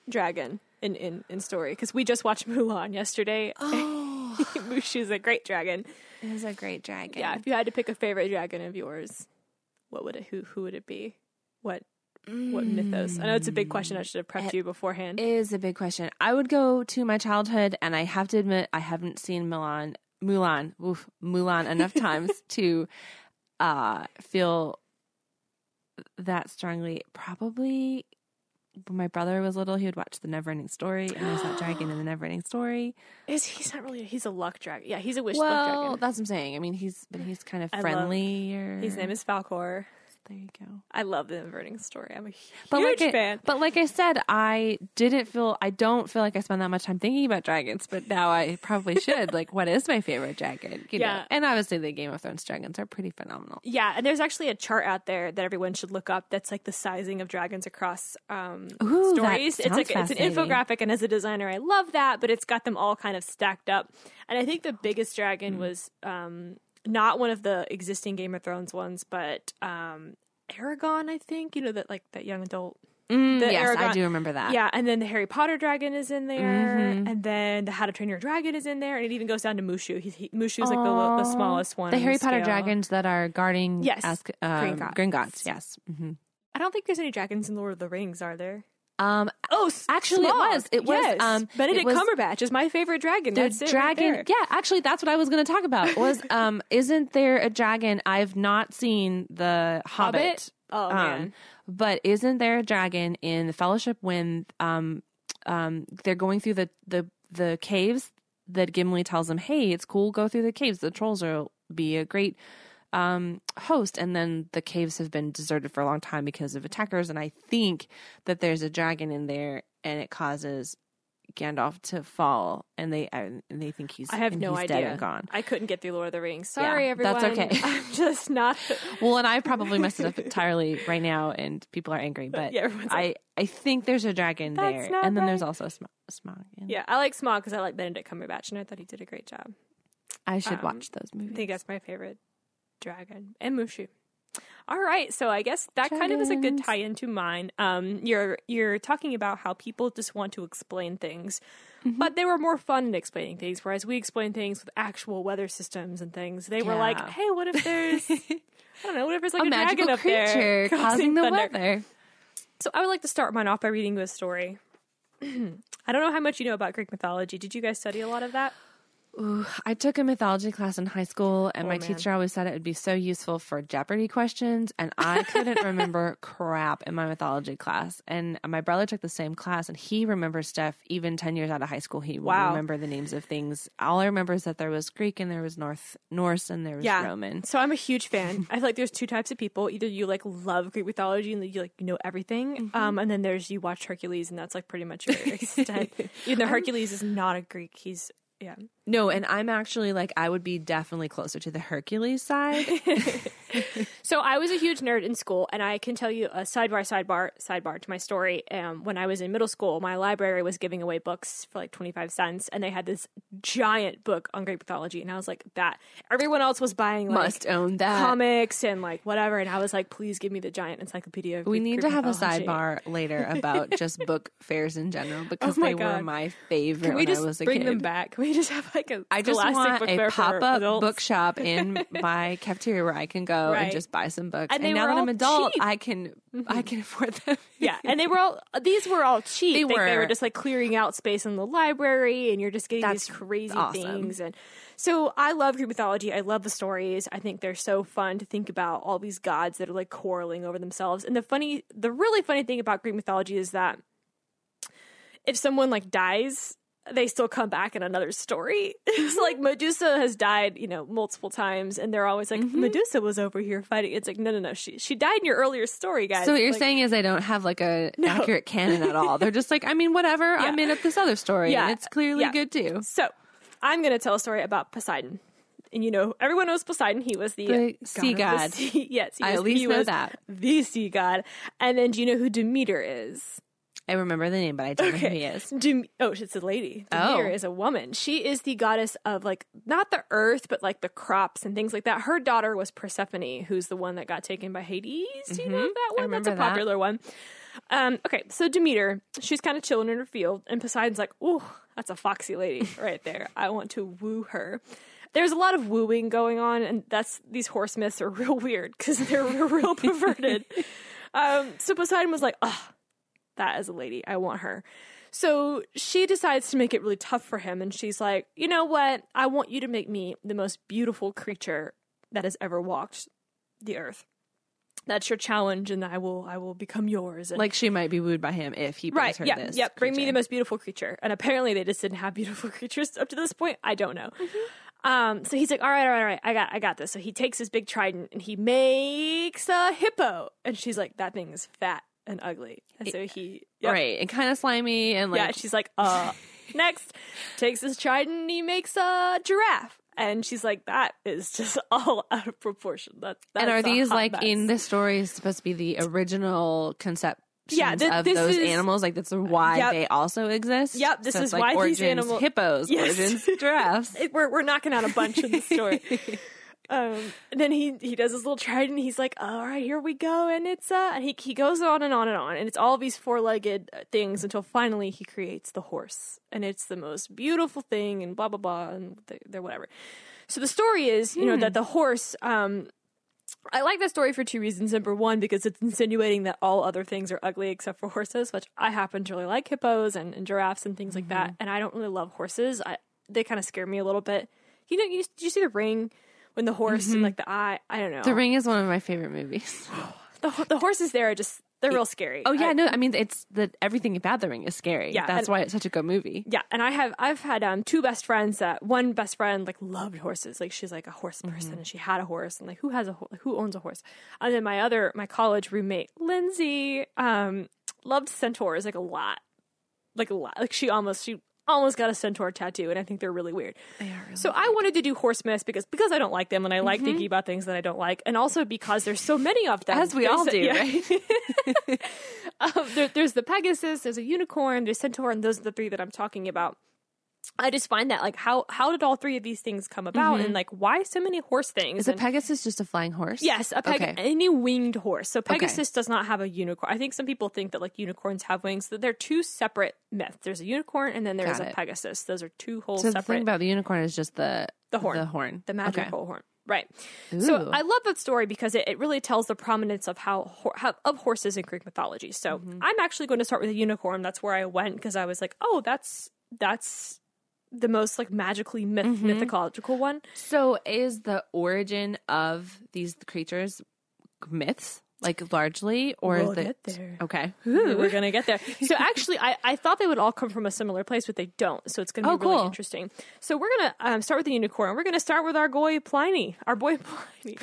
dragon in in, in story? Because we just watched *laughs* Mulan yesterday. Oh, *laughs* Mushu's a great dragon. It is a great dragon. Yeah, if you had to pick a favorite dragon of yours, what would it? Who who would it be? What what mythos? I know it's a big question. I should have prepped you beforehand. It is a big question. I would go to my childhood, and I have to admit, I haven't seen Milan, Mulan, oof, Mulan enough times *laughs* to uh, feel that strongly. Probably when my brother was little, he would watch The Neverending Story, and there's that dragon in The *gasps* Neverending Story. Is he's not really? He's a luck dragon. Yeah, he's a wish well, luck dragon. Well that's what I'm saying. I mean, he's but he's kind of love- His name is Falkor. There you go. I love the Neverending Story. I'm a huge But like I, fan. But like I said, I didn't feel I don't feel like I spend that much time thinking about dragons, but now I probably should. *laughs* like what is my favorite dragon? You Yeah. know. And obviously the Game of Thrones dragons are pretty phenomenal. Yeah, and there's actually a chart out there that everyone should look up. That's like the sizing of dragons across um, Ooh, stories. It's like it's an infographic, and as a designer, I love that. But it's got them all kind of stacked up. And I think the biggest dragon Hmm. was um, not one of the existing Game of Thrones ones, but um, Eragon. I think you know that like that young adult. Mm, The yes, I do remember that. Yeah, and then the Harry Potter dragon is in there, Mm-hmm. and then the How to Train Your Dragon is in there, and it even goes down to Mushu. He, he, Mushu is like the, the smallest one. The Harry Potter scale. dragons that are guarding Yes, Ask, um, Gringotts. Gringotts. Yes. hmm I don't think there's any dragons in Lord of the Rings, are there? Um, Oh, Actually, it was. It was, Yes. um, Benedict it was- Cumberbatch is my favorite dragon. the That's it right dragon there. yeah actually that's what i was going to talk about was *laughs* um isn't there a dragon i've not seen the hobbit, Hobbit? Oh, um, man. but isn't there a dragon in the fellowship when um um they're going through the the the caves that gimli tells them hey it's cool go through the caves the trolls will be a great um host and then the caves have been deserted for a long time because of attackers and i think that there's a dragon in there and it causes Gandalf to fall, and they and they think he's I have no he's idea. dead and gone. I couldn't get through Lord of the Rings. Sorry, Yeah, everyone. that's okay. *laughs* I'm just not. *laughs* Well, and I probably messed it up *laughs* entirely right now, and people are angry. But Yeah, I I think there's a dragon there, and then there's also a Sm- Smaug. yeah, I like Smaug because I like Benedict Cumberbatch, and I thought he did a great job. I should um, watch those movies. I think that's my favorite dragon and Mushu. All right, so I guess that kind of is a good tie into mine. Um, you're you're talking about how people just want to explain things, Mm-hmm. but they were more fun in explaining things, whereas we explain things with actual weather systems and things. They were like, "Hey, what if there's *laughs* I don't know, what if there's like a a, magical dragon up creature *laughs* there causing the thunder?" weather. So I would like to start mine off by reading you a story. *clears throat* I don't know how much you know about Greek mythology. Did you guys study a lot of that? Ooh, I took a mythology class in high school, and Oh, my man. teacher always said it would be so useful for Jeopardy questions. And I couldn't *laughs* remember crap in my mythology class. And my brother took the same class, and he remembers stuff even ten years out of high school. He Wow. remember the names of things. All I remember is that there was Greek, and there was North Norse, and there was Yeah. Roman. So I'm a huge fan. I feel like there's two types of people. Either you like love Greek mythology and you like you know everything, Mm-hmm. um, and then there's you watch Hercules and that's like pretty much your *laughs* extent. Even though Hercules is not a Greek, he's yeah. No, and I'm actually like I would be definitely closer to the Hercules side. *laughs* So I was a huge nerd in school, and I can tell you a sidebar, sidebar, sidebar to my story. Um, when I was in middle school, my library was giving away books for like twenty five cents, and they had this giant book on Greek mythology, and I was like, that. Everyone else was buying like Must own that. comics and like whatever, and I was like, please give me the giant encyclopedia. Of We Greek- need Greek to have a sidebar *laughs* later about just book fairs in general *laughs* because Oh they were my favorite Can we when just I was a bring kid. them back? Can we just have like a I just want a pop up bookshop *laughs* in my cafeteria where I can go Right. and just buy some books. And And, now that I'm adult, cheap. I can I mm-hmm. can afford them. *laughs* Yeah, and they were all these were all cheap. They Like, they were were. just like clearing out space in the library, and you're just getting That's these crazy awesome. things. And so I love Greek mythology. I love the stories. I think they're so fun to think about all these gods that are like quarreling over themselves. And the funny, the really funny thing about Greek mythology is that if someone like dies. They still come back in another story. *laughs* It's like Medusa has died, you know, multiple times, and they're always like, Mm-hmm. Medusa was over here fighting. It's like, no, no, no, she she died in your earlier story, guys. So what you're Like- saying is I don't have like a *laughs* accurate canon at all. They're just like, I mean, whatever. I'm in at this other story, Yeah. and it's clearly Yeah. good too. So, I'm going to tell a story about Poseidon. And you know, everyone knows Poseidon. He was the, The god sea of the god. sea. *laughs* Yes, he I was, at least he know was that. The sea god. And then do you know who Demeter is? I remember the name, but I don't know who he is. *laughs* Dem- oh, it's a lady. Demeter Oh. is a woman. She is the goddess of like not the earth, but like the crops and things like that. Her daughter was Persephone, who's the one that got taken by Hades. Do you know that one? That's a remember that. popular one. Um, okay, so Demeter, she's kind of chilling in her field, and Poseidon's like, "Ooh, that's a foxy lady *laughs* right there. I want to woo her." There's a lot of wooing going on, and that's these horse myths are *laughs* real weird because they're real, real perverted. um, so Poseidon was like, "Oh, that is a lady. I want her." So she decides to make it really tough for him, and she's like, "You know what? I want you to make me the most beautiful creature that has ever walked the earth. That's your challenge, and I will, I will become yours." And Like she might be wooed by him if he brings right, her yeah, this. yep. Bring me the most beautiful creature, and apparently they just didn't have *laughs* beautiful creatures up to this point. I don't know. Um, so he's like, all right, all right, all right, I got, I got this. So he takes his big trident and he makes a hippo, and she's like, that thing is fat and ugly, and so he, yep. Right, and kind of slimy and like yeah, she's like, uh, *laughs* next, takes his trident and he makes a giraffe. And she's like, that is just *laughs* all out of proportion. That's, that's and are these like mess. in this story supposed to be the original concept Yeah, thi- of those is- animals like that's why Yep. they also exist Yep, this So is like why these animals hippos *laughs* Yes. origins giraffes It- we're we're knocking out a bunch in the story. Um, and then he he does his little trident. He's like, "All right, here we go," and it's uh, and he he goes on and on and on, and it's all these four legged things until finally he creates the horse, and it's the most beautiful thing, and blah blah blah, and they're, they're whatever. So the story is, you know, that the horse. Um, I like that story for two reasons. Number one, because it's insinuating that all other things are ugly except for horses, which I happen to really like hippos and, and giraffes and things like that. And I don't really love horses. I, they kind of scare me a little bit. You know, you, you see the ring when the horse and like the eye? I don't know. the ring is one of my favorite movies *gasps* the, the horses there are just they're real scary. oh yeah I- no i mean it's the everything about the ring is scary Yeah, that's and- why it's such a good movie Yeah, and I have I've had um two best friends that one best friend like loved horses. Like she's like a horse person and she had a horse and like who has a who owns a horse? And then my other my college roommate Lindsay um loved centaurs like a lot. Like a lot. Like she almost she almost got a centaur tattoo and I think they're really weird. They are. So I wanted to do horse myths because because I don't like them and I like thinking about things that I don't like and also because there's so many of them. as we all There's- do yeah. right *laughs* *laughs* um, there, there's the Pegasus, there's a unicorn, there's centaur, and those are the three that I'm talking about. I just find that like how how did all three of these things come about, and like why so many horse things? Mm-hmm. is a pegasus just a flying horse Yes, a peg- Okay. any winged horse. So Pegasus does not have a unicorn. I think some people think that like unicorns have wings. That they're two separate myths. There's a unicorn and then there's a. Pegasus. Those are two whole so the separate. thing about the unicorn is just the The horn. the horn the Okay. magical horn. Right. So I love that story because it, it really tells the prominence of how, ho- how of horses in Greek mythology. So Mm-hmm. I'm actually going to start with a unicorn. That's where I went because I was like, oh, that's that's the most like magically myth- Mm-hmm. mythological one. So is the origin of these creatures myths, like largely, or We'll the get there. okay? We're gonna get there. So *laughs* actually, I, I thought they would all come from a similar place, but they don't. So it's gonna be Oh, really cool. interesting. So we're gonna um, start with the unicorn. We're gonna start with our boy Pliny, our boy *laughs* Pliny.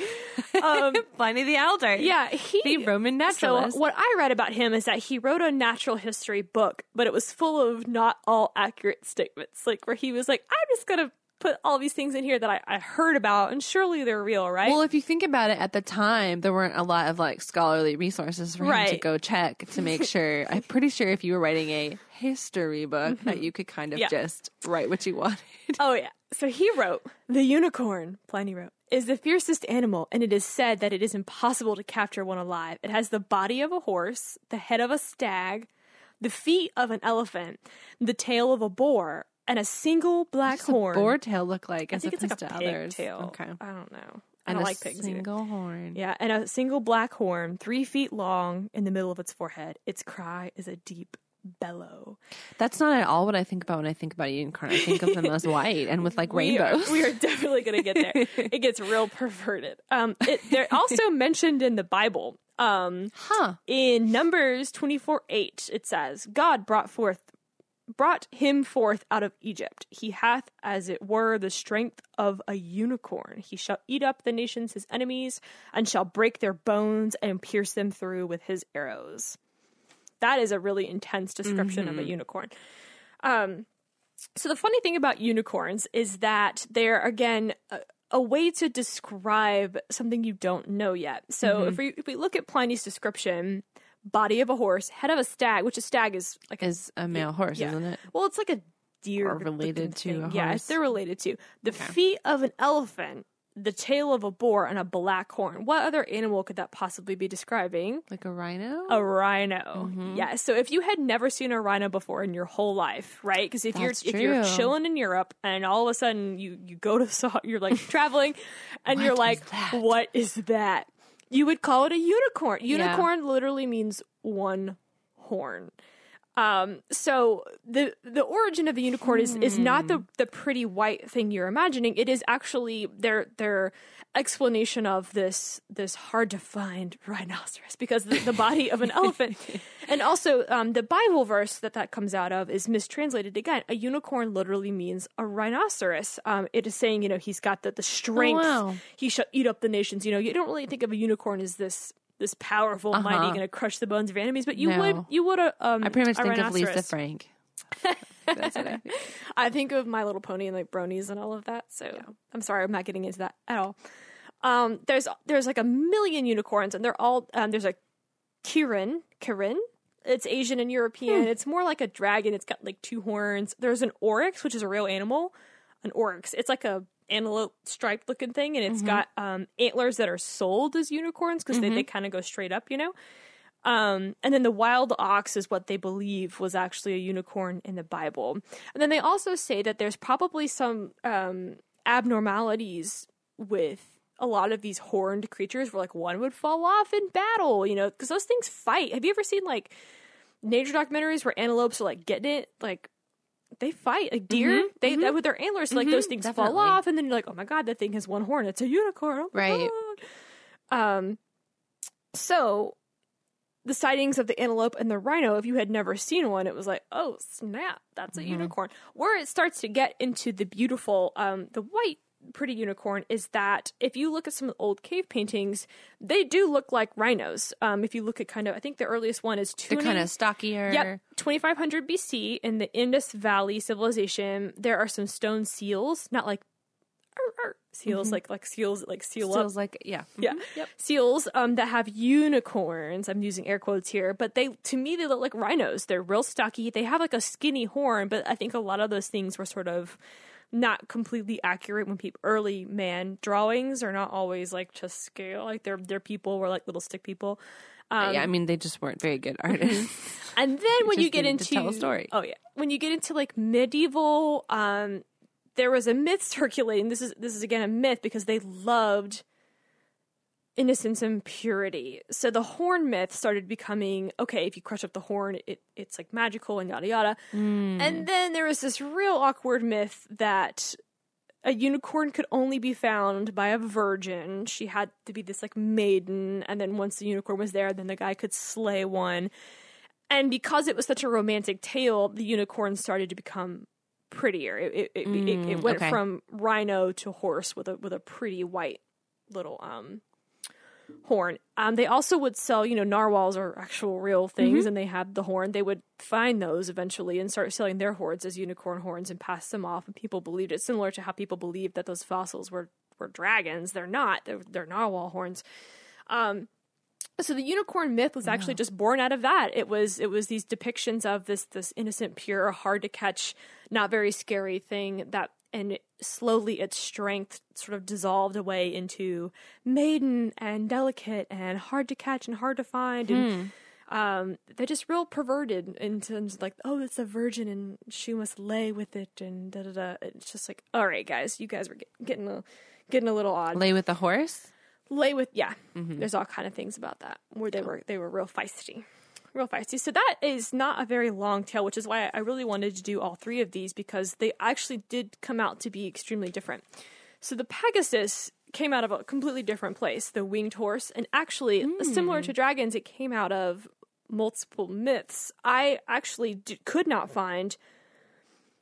Um, *laughs* Pliny the Elder, yeah, he the Roman naturalist. So what I read about him is that he wrote a natural history book, but it was full of not all accurate statements. Like where he was like, "I'm just gonna." Put all these things in here that I, I heard about, and surely they're real, right? Well, if you think about it, at the time there weren't a lot of like scholarly resources for him to go check to make *laughs* sure. I'm pretty sure if you were writing a history book, that mm-hmm. you could kind of Yeah. just write what you wanted. *laughs* Oh, yeah. So he wrote The unicorn, Pliny wrote, is the fiercest animal, and it is said that it is impossible to capture one alive. It has the body of a horse, the head of a stag, the feet of an elephant, the tail of a boar, and a single black What's a horn. boar tail look like I as think it's opposed like a to pig others? tail. Okay. I don't know. I And don't a like pigs either. single horn. Yeah, and a single black horn, three feet long, in the middle of its forehead. Its cry is a deep bellow. That's not at all what I think about when I think about a unicorn. I think of them as *laughs* white and with like We are- rainbows. We are, definitely going to get there. *laughs* it gets real perverted. Um, it, they're also *laughs* mentioned in the Bible. Um, huh. in Numbers twenty four eight, it says, "God brought forth." Brought him forth out of Egypt. He hath, as it were, the strength of a unicorn. He shall eat up the nations his enemies, and shall break their bones and pierce them through with his arrows. That is a really intense description of a unicorn. Um, so the funny thing about unicorns is that they're again a, a way to describe something you don't know yet. So if we if we look at Pliny's description, body of a horse, head of a stag, which a stag is like a Is a male horse, yeah. isn't it? well, it's like a deer Or related to thing. Yeah, they're related to the feet of an elephant, the tail of a boar, and a black horn. What other animal could that possibly be describing? Like a rhino? A rhino. Mm-hmm. Yeah. So if you had never seen a rhino before in your whole life, right? Because if That's you're if you're chilling in Europe and all of a sudden you you go to *laughs* you're like traveling, *laughs* and you're like, that? what is that? You would call it a unicorn. Unicorn literally means one horn. Um, so the the origin of the unicorn is, is not Hmm. the the pretty white thing you're imagining. It is actually their their explanation of this this hard to find *laughs* rhinoceros because the, the body of an elephant, *laughs* and also um, the Bible verse that that comes out of is mistranslated again. A unicorn literally means a rhinoceros. Um, it is saying you know he's got the the strength. wow. He shall eat up the nations. You know you don't really think of a unicorn as this. This powerful, mighty, Uh-huh. going to crush the bones of your enemies, but you No. would, you would, uh, um, I pretty much think of Lisa. Frank. *laughs* That's what I think. I think of My Little Pony and like bronies and all of that. So I'm sorry, I'm not getting into that at all. Um, there's there's like a million unicorns, and they're all um, there's a Kirin, Kirin. It's Asian and European. It's more like a dragon. It's got like two horns. There's an oryx, which is a real animal. An oryx. It's like a antelope striped looking thing, and it's got um, antlers that are sold as unicorns because they, they kind of go straight up, you know. Um, and then the wild ox is what they believe was actually a unicorn in the Bible. And then they also say that there's probably some um, abnormalities with a lot of these horned creatures where like one would fall off in battle, you know, because those things fight. Have you ever seen like nature documentaries where antelopes are like getting it? Like they fight, like deer, they with their antlers, like those things fall off, and then you're like, oh my god, that thing has one horn. It's a unicorn. Oh Right. God. Um. So the sightings of the antelope and the rhino, if you had never seen one, it was like, oh snap, that's a unicorn. Where it starts to get into the beautiful, um, the white pretty unicorn is that if you look at some of the old cave paintings, they do look like rhinos. Um, if you look at kind of, I think the earliest one is 20, kind of stockier. Yep, 2500 BC in the Indus Valley civilization, there are some stone seals, not like "Arr, arr," seals, like like seals, like seal up like yeah. yeah Mhm. Yep. seals um that have unicorns i'm using air quotes here but they to me they look like rhinos they're real stocky they have like a skinny horn but i think a lot of those things were sort of not completely accurate when people early man drawings are not always like to scale like they're they're people were like little stick people um, yeah, I mean they just weren't very good artists. *laughs* and then *laughs* when you get into to tell a story. oh yeah, when you get into like medieval, um, there was a myth circulating. This is this is again a myth because they loved innocence and purity. So the horn myth started becoming okay. If you crush up the horn, it it's like magical and yada yada. Hmm. And then there was this real awkward myth that a unicorn could only be found by a virgin. She had to be this like maiden, and then once the unicorn was there, then the guy could slay one. And because it was such a romantic tale, the unicorn started to become prettier. It it, it, it, it Mm, went okay. from rhino to horse with a with a pretty white little um horn. Um, they also would sell, you know, narwhals are actual real things, Mm-hmm. and they had the horn. They would find those eventually and start selling their horns as unicorn horns and pass them off. And people believed it, similar to how people believed that those fossils were were dragons. They're not. They're, they're narwhal horns. Um, so the unicorn myth was actually just born out of that. It was it was these depictions of this this innocent, pure, hard to catch, not very scary thing that and slowly its strength sort of dissolved away into maiden and delicate and hard to catch and hard to find and um, they're just real perverted in terms of like, oh, it's a virgin and she must lay with it and da da da. It's just like, all right, guys, you guys were get, getting a getting a little odd. Lay with the horse. Lay with yeah. There's all kind of things about that where they were they were real feisty, real feisty. So that is not a very long tale, which is why I really wanted to do all three of these because they actually did come out to be extremely different. So the Pegasus came out of a completely different place, the winged horse, and actually similar to hmm. dragons, it came out of multiple myths. I actually d- could not find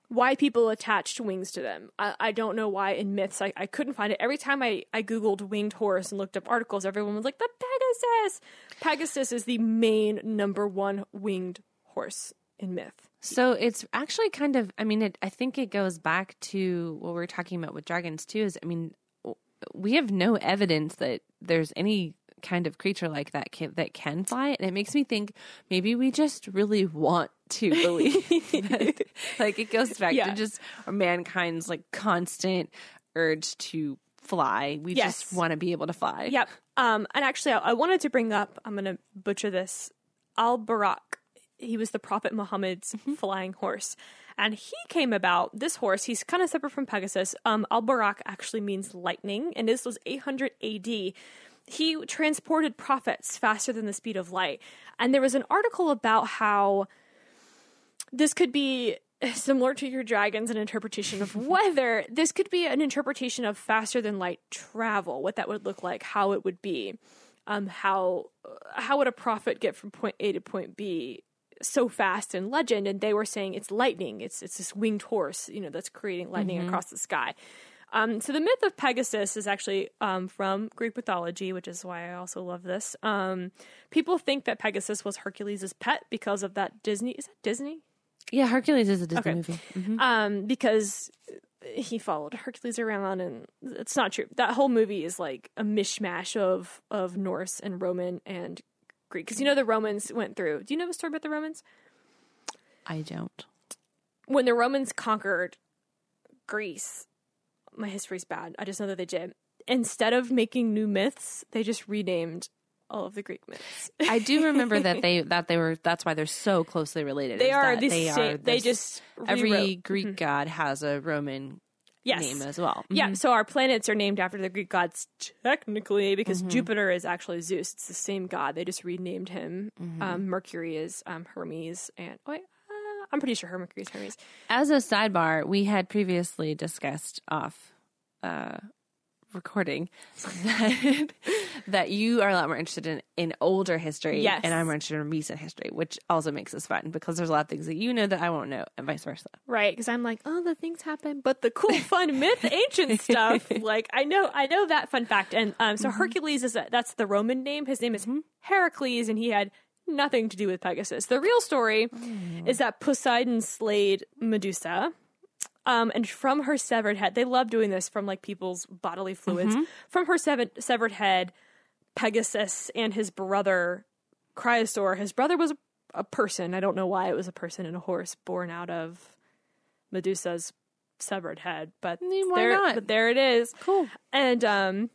why people attached wings to them. I, I don't know why in myths I, I couldn't find it. Every time I, I googled winged horse and looked up articles, everyone was like the Pegasus. Pegasus is the main number one winged horse in myth. So it's actually kind of, I mean, it, I think it goes back to what we are talking about with dragons too. Is I mean, we have no evidence that there's any kind of creature like that can, that can fly, and it makes me think maybe we just really want to *laughs* believe. that, like it goes back Yeah. to just mankind's like constant urge to fly. We Yes. just want to be able to fly. Yep. Um, and actually, I, I wanted to bring up, I'm going to butcher this, Al Barak. He was the Prophet Muhammad's flying horse. And he came about, this horse, he's kind of separate from Pegasus. Um, Al Barak actually means lightning, and this was 800 AD. He transported prophets faster than the speed of light. And there was an article about how this could be similar to your dragons an interpretation of *laughs* weather. This could be an interpretation of faster than light travel what that would look like how it would be um how how would a prophet get from point a to point b so fast in legend? And they were saying it's lightning it's it's this winged horse you know that's creating lightning across the sky um, so the myth of Pegasus is actually um, from Greek mythology, which is why I also love this. Um, people think that Pegasus was Hercules' pet because of that Disney. Is that Disney? Yeah, Hercules is a Disney Okay. movie. Mhm. um, because he followed Hercules around, and it's not true. That whole movie is like a mishmash of of Norse and Roman and Greek. Because you know the Romans went through. Do you know the story about the Romans? I don't. When the Romans conquered Greece, my history's bad. I just know that they did. Instead of making new myths, they just renamed all of the Greek myths. I do remember that they *laughs* that they were that's why they're so closely related. they are the they same. are They this- just every rewrote. Greek god has a Roman yes. name as well. Yeah, so our planets are named after the Greek gods technically because Mm-hmm. Jupiter is actually Zeus. It's the same god. They just renamed him. Mm-hmm. Um, Mercury is um, Hermes, and wait, uh, I'm pretty sure her Hermes. As a sidebar, we had previously discussed off uh, recording *laughs* that that you are a lot more interested in, in older history, Yes. and I'm more interested in recent history, which also makes this fun because there's a lot of things that you know that I won't know, and vice versa. Right, because I'm like, oh, the things happen, but the cool, fun, *laughs* myth, ancient stuff, like I know, I know that fun fact. And um, Mm-hmm. so Hercules is a, that's the Roman name. His name is Heracles, and he had nothing to do with Pegasus. The real story Mm. is that Poseidon slayed Medusa. Um, and from her severed head, they love doing this from like people's bodily fluids. Mm-hmm. From her severed severed head, Pegasus and his brother Chrysaor. His brother was a, person. I don't know why it was a person and a horse born out of Medusa's severed head, but mean, why there, not? but there it is. Cool. And um,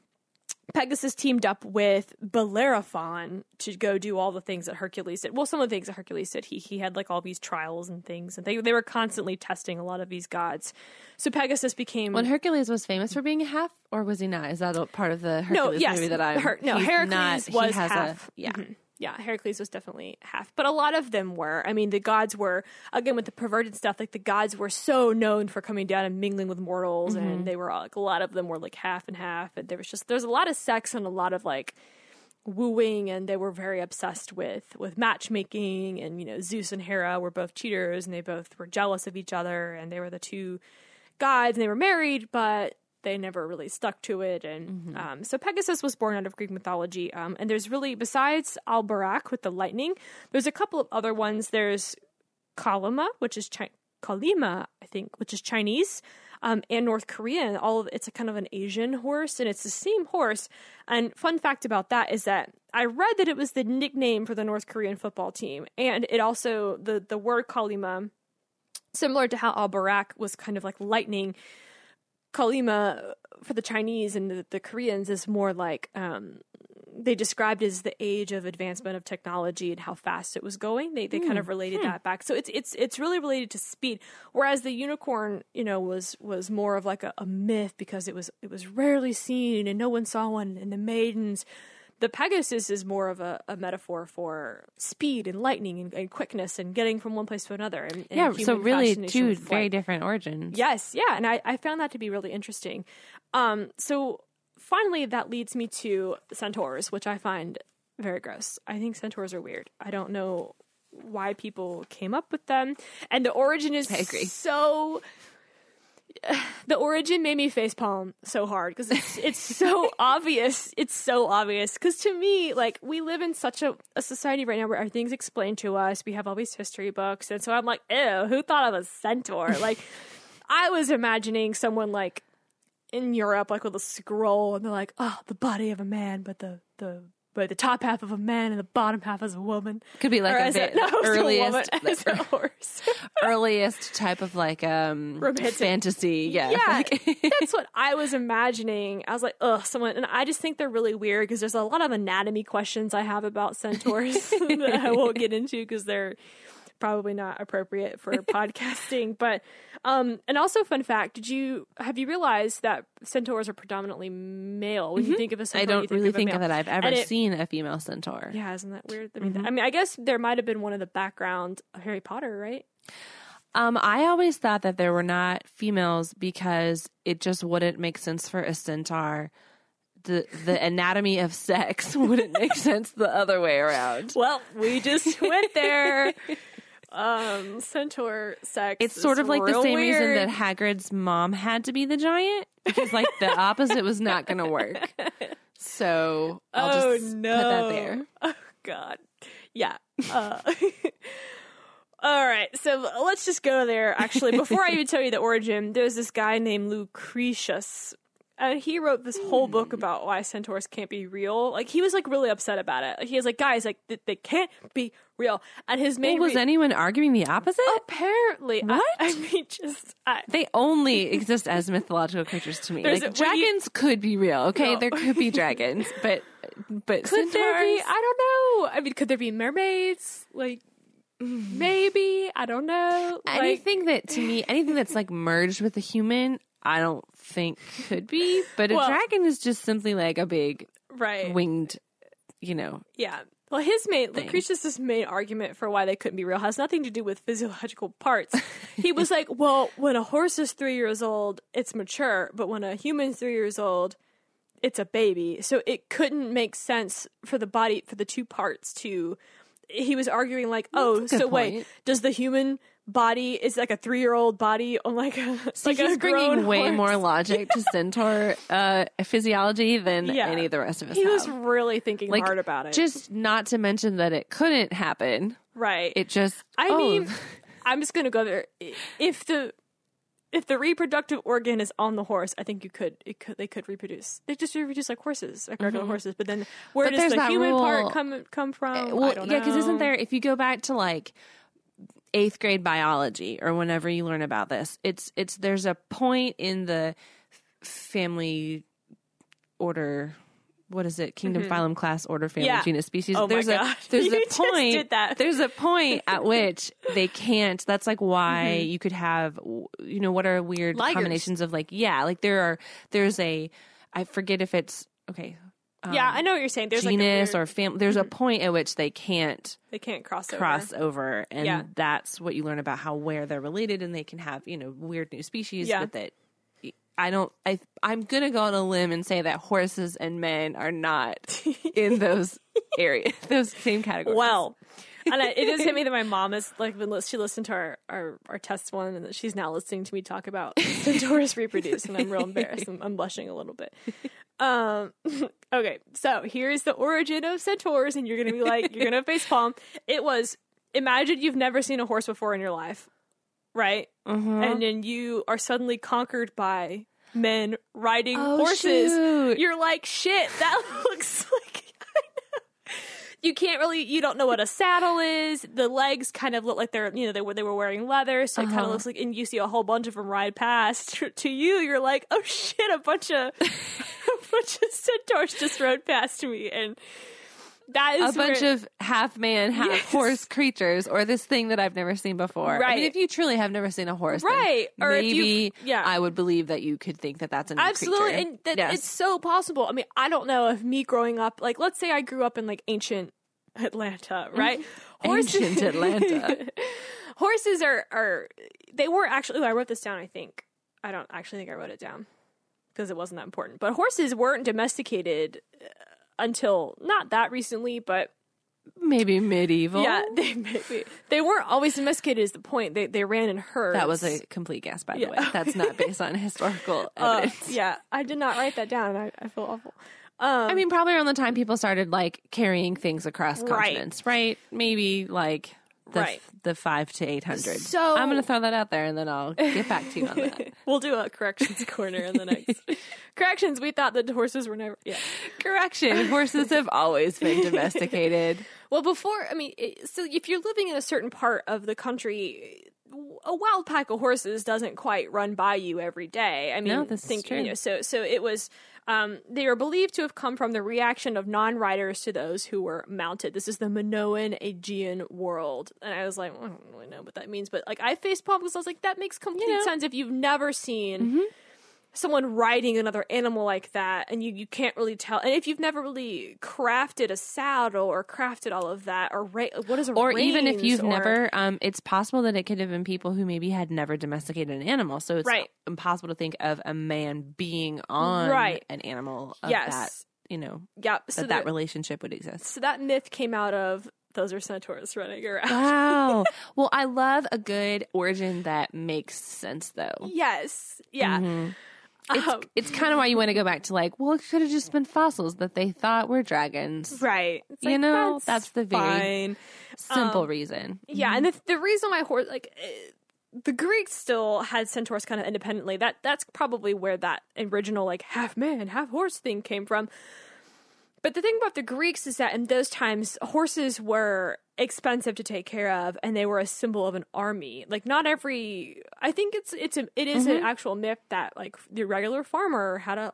Pegasus teamed up with Bellerophon to go do all the things that Hercules did. Well, some of the things that Hercules did. He he had like all these trials and things, and they they were constantly testing a lot of these gods. So Pegasus became When Hercules was famous for being a half, or was he not? Is that a part of the no, Hercules yes, movie that I? Her- no, Hercules not- was has a- half. yeah. Mhm. Yeah, Heracles was definitely half, but a lot of them were. I mean, the gods were again with the perverted stuff. Like the gods were so known for coming down and mingling with mortals, Mm-hmm. and they were all, like a lot of them were like half and half. And there was just there's a lot of sex and a lot of like wooing, and they were very obsessed with with matchmaking. And you know, Zeus and Hera were both cheaters, and they both were jealous of each other, and they were the two gods, and they were married, but they never really stuck to it. And um, so Pegasus was born out of Greek mythology. Um, and there's really, besides Albarak with the lightning, there's a couple of other ones. There's Kalima, which is Chi- Kalima, I think, which is Chinese. Um, and North Korean, all of, it's a kind of an Asian horse, and it's the same horse. And fun fact about that is that I read that it was the nickname for the North Korean football team, and it also the the word Kalima, similar to how Al Barak was kind of like lightning. Kalima uh, for the Chinese and the, the Koreans is more like um, they described as the age of advancement of technology and how fast it was going. They they kind hmm, of related hmm. that back. So it's it's it's really related to speed. Whereas the unicorn, you know, was was more of like a, a myth because it was it was rarely seen and no one saw one. And the maidens, the Pegasus is more of a, a metaphor for speed and lightning and, and quickness and getting from one place to another. And, and Yeah, so really two very different origins. Yes, yeah, and I, I found that to be really interesting. Um, so finally, that leads me to centaurs, which I find very gross. I think centaurs are weird. I don't know why people came up with them, and the origin is so. *sighs* The origin made me facepalm so hard because it's it's so *laughs* obvious. It's so obvious because to me, like we live in such a, a society right now where everything's explained to us. We have all these history books, and so I'm like, ew, who thought of a centaur? *laughs* Like, I was imagining someone like in Europe, like with a scroll, and they're like, "Oh, the body of a man, but the the the top half of a man and the bottom half is a woman." Could be like Or a bit it- no, earliest *laughs* woman. It's a horse. *laughs* earliest type of like um Romantic. fantasy. Yeah. yeah, *laughs* that's what I was imagining. I was like, "Ugh, someone," and I just think they're really weird because there's a lot of anatomy questions I have about centaurs that I won't get into because they're probably not appropriate for *laughs* podcasting. But um, and also, fun fact: Did you have you realized that centaurs are predominantly male? When you think of a centaur, I don't think really of think that I've ever it- seen a female centaur. Yeah, isn't that weird? I mean, I mean, I guess there might have been one in the background of Harry Potter, right? Um, I always thought that there were not females because it just wouldn't make sense for a centaur. The the *laughs* anatomy of sex *laughs* wouldn't make sense the other way around. Well, we just went there. Um, centaur sex. It's sort of like the same reason that Hagrid's mom had to be the giant because like the *laughs* opposite was not going to work. So I'll oh just no! put that there. *laughs* Oh god, yeah. Uh, *laughs* all right, so let's just go there. Actually, before I even tell you the origin, there's this guy named Lucretius. And he wrote this whole Hmm. book about why centaurs can't be real. Like he was like really upset about it. Like, he was like, guys, like th- they can't be real. And his main Well, was re- anyone arguing the opposite? apparently What? I, mean, just I, They only *laughs* exist as mythological creatures to me. Like a- when you- dragons could be real. Okay, No. there could be *laughs* dragons, but but could there be? I don't know. I mean, could there be mermaids? Like maybe I don't know. Like, anything that to me, anything that's like merged with a human, I don't think could be. But a Well- dragon is just simply like a big right? winged, you know. Yeah. Well, his main Lucretius's main argument for why they couldn't be real has nothing to do with physiological parts. *laughs* he was like, "Well, when a horse is three years old, it's mature, but when a human's three years old, it's a baby. So it couldn't make sense for the body for the two parts to." He was arguing like, "Oh, That's a good so wait, point. does the human body is like a three year old body on like a like He's bringing way horse? more *laughs* logic to centaur uh, physiology than Yeah. any of the rest of us. He have. was really thinking like hard about it. Just not to mention that it couldn't happen. right. It just. I oh, mean, *laughs* I'm just gonna go there. If the if the reproductive organ is on the horse, I think you could it could they could reproduce. They just reproduce like horses, like regular horses. But then where Mm-hmm. But does the human rule- part come come from? I well, yeah, because isn't there? If you go back to like eighth grade biology or whenever you learn about this, it's it's there's a point in the family order. What is it? Kingdom, phylum, class, order, family, Mm-hmm. Yeah. genus, species. Oh my there's God. *laughs* a there's You a just point. did that. There's a point *laughs* at which they can't. That's like why Mm-hmm. you could have. You know what are weird Ligers. combinations of like yeah, like there are. There's a. I forget if it's okay. Yeah, I know what you're saying. There's genus like a weird, Mm-hmm. or family. There's a point at which they can't they can't cross over. cross over and Yeah. that's what you learn about how where they're related and they can have you know weird new species Yeah. but that i don't i i'm gonna go on a limb and say that horses and men are not *laughs* in those areas *laughs* those same categories Well, and I, it just hit me *laughs* that my mom is like when she listened to our, our, our test one and that she's now listening to me talk about centaurs reproduce and I'm real embarrassed. I'm, I'm blushing a little bit. Um, *laughs* okay, so here's the origin of centaurs, and you're gonna be like, you're gonna *laughs* face palm. It was imagine you've never seen a horse before in your life, right? Mhm. And then you are suddenly conquered by men riding Oh, horses. shoot. You're like, shit, that *laughs* looks like. You can't really, you don't know what a saddle is. The legs kind of look like they're, you know, they were they were wearing leather, so it kind of Uh-huh. looks like. And you see a whole bunch of them ride past. *laughs* To you, you're like, oh shit, a bunch of *laughs* a bunch of centaurs just rode past me, and that a bunch of half man, half Yes. horse creatures, or this thing that I've never seen before. I Right. mean, if you truly have never seen a horse, Right. Or maybe yeah. I would believe that you could think that that's a new Absolutely, creature. and that Yes. it's so possible. I mean, I don't know if me growing up, like, let's say I grew up in like ancient Atlanta, mm-hmm. right? Ancient Atlanta. *laughs* horses are are they were actually. I wrote this down. I think I don't actually think I wrote it down because it wasn't that important. But horses weren't domesticated until not that recently, but maybe medieval. yeah, *laughs* they maybe they weren't always domesticated. Is the point? They they ran in herds. That was a complete guess, by the Yeah. way. That's not *laughs* based on historical Uh, evidence. yeah, I did not write that down. I, I feel awful. Um, I mean, probably around the time people started like carrying things across Right. continents, right? Maybe like the, Right. the five to eight hundred. So- I'm going to throw that out there, and then I'll get back to you on that. *laughs* we'll do a corrections corner in the next *laughs* corrections. We thought that horses were never. Yeah. Correction: *laughs* horses have always been domesticated. Well, before I mean, so if you're living in a certain part of the country, a wild pack of horses doesn't quite run by you every day. I mean, No, this is think true. you know. So so it was. Um, they are believed to have come from the reaction of non-riders to those who were mounted. This is the Minoan Aegean world, and I was like, well, I don't really know what that means, but like I face palm because I was like, that makes complete You know. sense if you've never seen someone riding another animal like that and you, you can't really tell and if you've never really crafted a saddle or crafted all of that or ra- what is a Or even if you've or- never, um, it's possible that it could have been people who maybe had never domesticated an animal. So it's Right. impossible to think of a man being on Right. an animal of Yes. that, you know, yeah so that that that, relationship would exist. so that myth came out of those are centaurs running around Wow. *laughs* well, I love a good origin that makes sense, though. yes yeah Mhm. It's, Um, it's kind of why you want to go back to like, well, it could have just been fossils that they thought were dragons. right It's You like, know, that's the very- fine Simple Um, reason. Yeah, and the the reason why horse like eh, the Greeks still had centaurs kind of independently. That that's probably where that original like half man, half horse thing came from. But the thing about the Greeks is that in those times horses were expensive to take care of and they were a symbol of an army. Like not every I think it's it's a, it is an actual myth that like the regular farmer had a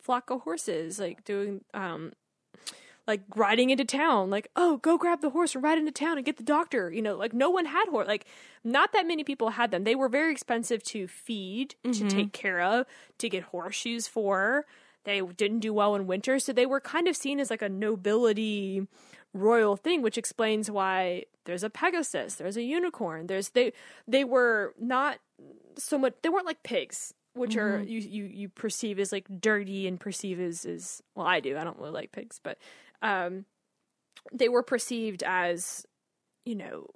flock of horses like doing um like riding into town like oh go grab the horse and ride into town and get the doctor you know like no one had horse like not that many people had them. They were very expensive to feed to take care of to get horseshoes for they didn't do well in winter. So they were kind of seen as like a nobility royal thing which explains why there's a pegasus there's a unicorn there's they they were not so much they weren't like pigs which are you, you you perceive as like dirty and perceive as is well I do I don't really like pigs but um they were perceived as you know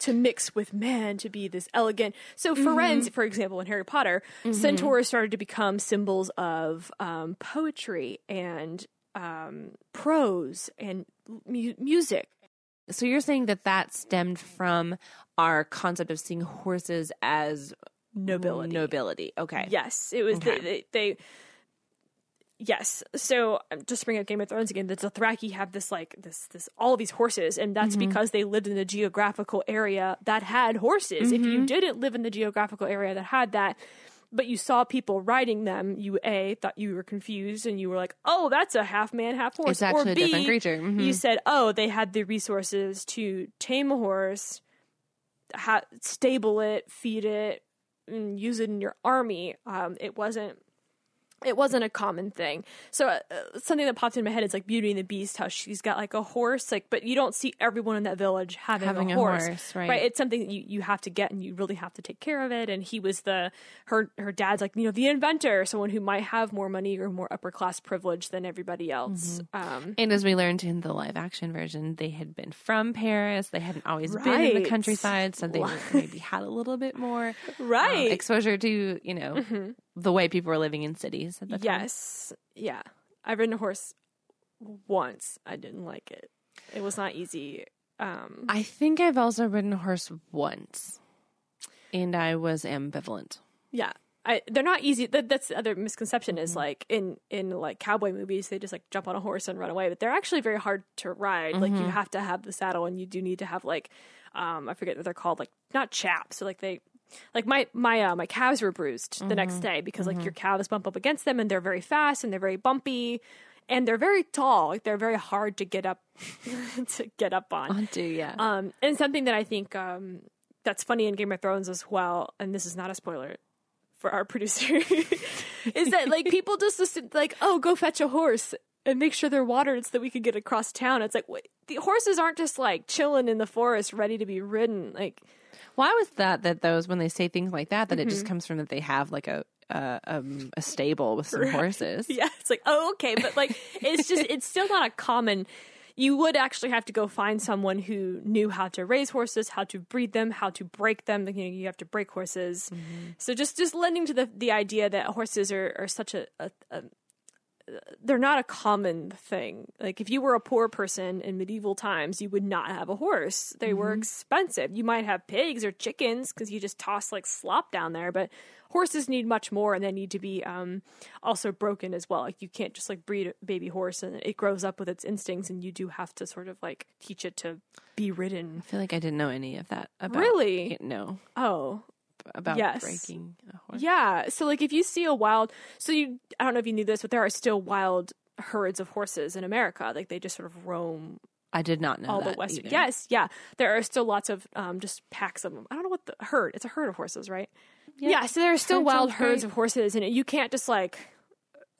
to mix with man to be this elegant so friends for example in Harry Potter centaurs started to become symbols of um poetry and um prose and mu- music So you're saying that that stemmed from our concept of seeing horses as nobility Nobility. Okay. Yes, it was Okay. they, they, they. Yes, so um, just to bring up Game of Thrones again. The Dothraki have this like this this all of these horses, and that's because they lived in a geographical area that had horses. If you didn't live in the geographical area that had that, but you saw people riding them, you a thought you were confused, and you were like, "Oh, that's a half man, half horse." It's actually or a B, different creature. Mhm. You said, "Oh, they had the resources to tame a horse, ha- stable it, feed it, and use it in your army." Um, it wasn't it wasn't a common thing. So uh, uh, something that popped in my head is like Beauty and the Beast, how she's got like a horse, like, but you don't see everyone in that village having, Having a, a horse, horse, right. It's something that you, you have to get and you really have to take care of it. And he was the her her dad's like you know the inventor, someone who might have more money or more upper class privilege than everybody else. Um, And as we learned in the live action version, they had been from Paris. They hadn't always been in the countryside, so they *laughs* maybe had a little bit more um, right. exposure to you know the way people were living in cities at the time. yes. Yeah. I've ridden a horse once. I didn't like it. It was not easy. Um, I think I've also ridden a horse once, and I was ambivalent. Yeah. I, they're not easy. That, that's the other misconception is like in in like cowboy movies, they just like jump on a horse and run away, but they're actually very hard to ride. Like you have to have the saddle, and you do need to have like um I forget what they're called, like not chaps. So like they like my my uh, my calves were bruised the next day because like your calves bump up against them, and they're very fast and they're very bumpy. And they're very tall, like they're very hard to get up *laughs* to get up on. Onto yeah. Um, and something that I think um, that's funny in Game of Thrones as well, and this is not a spoiler for our *laughs* producer, *laughs* is that like people just assume, like, oh, go fetch a horse and make sure they're watered so that we can get across town. It's like wait, the horses aren't just like chilling in the forest ready to be ridden. Like, Why was that? That those when they say things like that, that it Mm-hmm. just comes from that they have like a uh, um, a stable with some horses. *laughs* yeah, it's like, oh, okay, but like, it's just, *laughs* it's still not a common. You would actually have to go find someone who knew how to raise horses, how to breed them, how to break them. You know, you have to break horses. So just just lending to the the idea that horses are are such a, a, a they're not a common thing. Like if you were a poor person in medieval times, you would not have a horse. They were expensive. You might have pigs or chickens because you just toss like slop down there, but horses need much more and they need to be um, also broken as well. Like you can't just like breed a baby horse and it grows up with its instincts and you do have to sort of like teach it to be ridden. I feel like I didn't know any of that about Really? no Oh, about Yes. breaking a horse. Yeah. So like if you see a wild so you I don't know if you knew this, but there are still wild herds of horses in America. Like they just sort of roam I did not know all the western. either. Yes, yeah. There are still lots of um just packs of them. I don't know what the herd. It's a herd of horses, right? Yeah, so there are still That wild herds of horses and you can't just like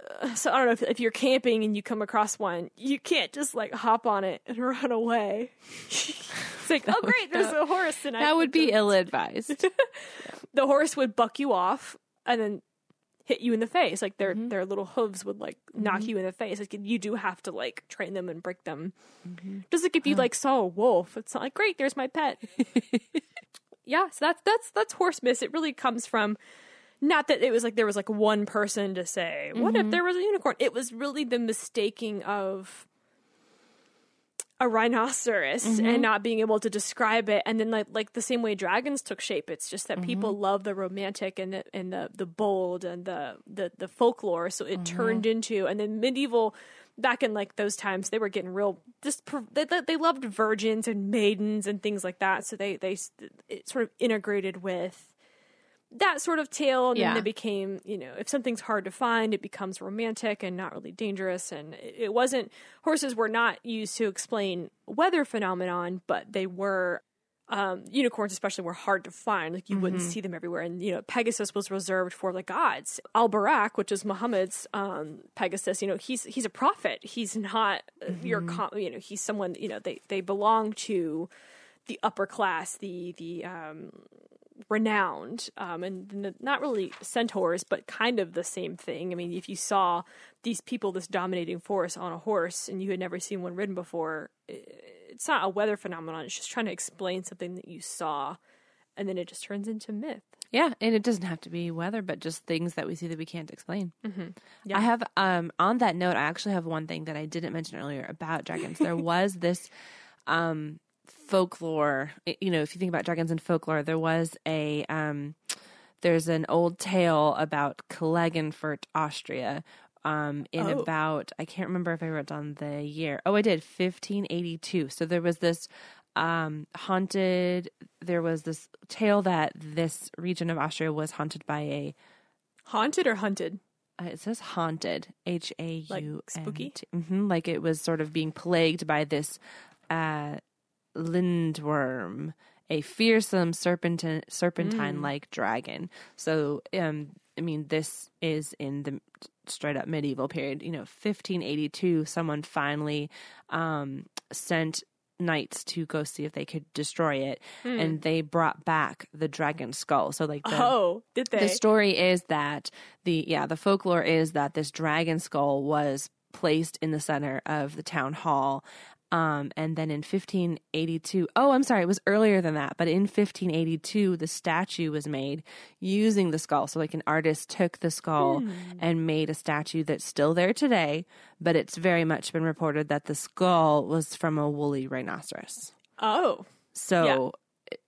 *sighs* so I don't know if, if you're camping and you come across one, you can't just like hop on it and *laughs* run away. it's like, *laughs* oh great, there's a horse, and That would be ill advised. *laughs* the horse would buck you off and then hit you in the face. Like their Mm-hmm. their little hooves would like knock you in the face. Like you do have to like train them and break them. Mm-hmm. Just like if you like saw a wolf, it's not like great. There's my pet. yeah, so that's that's that's horse myths. It really comes from. Not that it was like there was like one person to say, what Mm-hmm. if there was a unicorn? It was really the mistaking of a rhinoceros Mm-hmm. and not being able to describe it and then like like the same way dragons took shape it's just that people Mm-hmm. love the romantic and the and the the bold and the the the folklore so it Mm-hmm. turned into and then medieval back in like those times they were getting real just they, they they loved virgins and maidens and things like that so they they it sort of integrated with that sort of tale and Yeah. then it became you know if something's hard to find it becomes romantic and not really dangerous and it, wasn't horses were not used to explain weather phenomenon but they were um, unicorns especially were hard to find. Like you wouldn't see them everywhere and you know pegasus was reserved for the gods. Al-barak which is muhammad's um, pegasus you know he's he's a prophet. He's not uh your com- you know he's someone you know they they belong to the upper class the the um renowned um, and not really centaurs but kind of the same thing i mean if you saw these people this dominating force on a horse and you had never seen one ridden before it's not a weather phenomenon it's just trying to explain something that you saw and then it just turns into myth Yeah, and it doesn't have to be weather, but just things that we see that we can't explain. Yeah. I have um on that note, I actually have one thing that I didn't mention earlier about dragons. There *laughs* was this um folklore. You know, if you think about dragons and folklore, there was a um there's an old tale about Klagenfurt, Austria. Um, in Oh. about I can't remember if I wrote down the year. Oh, I did, 1582. So there was this um haunted there was this tale that this region of Austria was haunted by a haunted or hunted uh, it says haunted h a u Like spooky? mm-hmm, like it was sort of being plagued by this uh lindworm a fearsome serpentine serpentine like dragon so um I mean, this is in the straight up medieval period. You know, 1582, someone finally um, sent knights to go see if they could destroy it, Hmm. and they brought back the dragon skull. So, like, the, oh, did they? the story is that the yeah the folklore is that this dragon skull was placed in the center of the town hall um, and then in 1582 oh i'm sorry it was earlier than that but in 1582 the statue was made using the skull. So like an artist took the skull and made a statue that's still there today but it's very much been reported that the skull was from a woolly rhinoceros. Oh, so,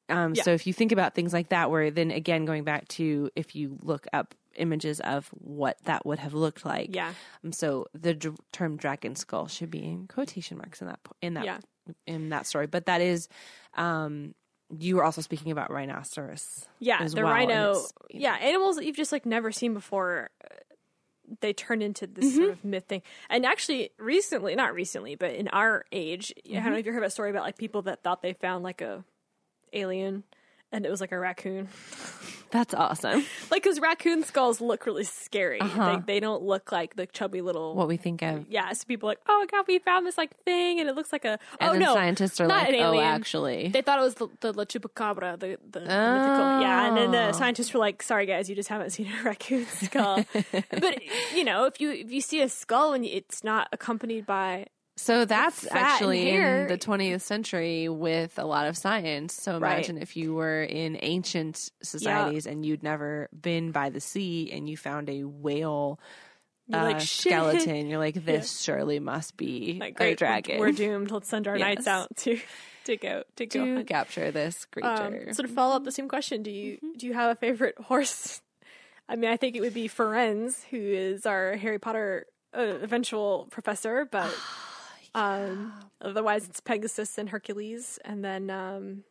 um, Yeah. so if you think about things like that, where then again going back to if you look up images of what that would have looked like, yeah. Um, so the d- term dragon skull should be in quotation marks in that po- in that Yeah. in that story. But that is, um, you were also speaking about rhinoceros. Yeah, the well, rhino. you Yeah, animals that you've just like never seen before. uh, They turn into this Mm-hmm. sort of myth thing. And actually, recently, not recently, but in our age, I Mm-hmm. don't know if you heard about a story about like people that thought they found like a alien, and it was like a raccoon. That's awesome. *laughs* Like, because raccoon skulls look really scary. Uh-huh. They, they don't look like the chubby little. what we think of. yeah, so people are like, oh god, we found this like thing, and it looks like a. And oh no, scientists are like, "Oh, actually, They thought it was the, the La Chupacabra, the, the mythical. Yeah, and then the Oh. scientists were like, sorry guys, you just haven't seen a *laughs* raccoon skull. *laughs* but, you know, if you if you see a skull and it's not accompanied by. So that's actually hair. in the 20th century with a lot of science. So Right. imagine if you were in ancient societies and you'd never been by the sea and you found a whale You're uh, like, skeleton. You're like, this surely must be Like, a great, dragon. We're, doomed. Let's send our *laughs* knights out to to go to go. to capture this creature. Um, so to follow up the same question, do you do you have a favorite *laughs* horse? I mean, I think it would be Firenze, who is our Harry Potter uh, eventual professor, but *gasps* *sighs* *sighs* um, otherwise it's Pegasus and Hercules, and then um,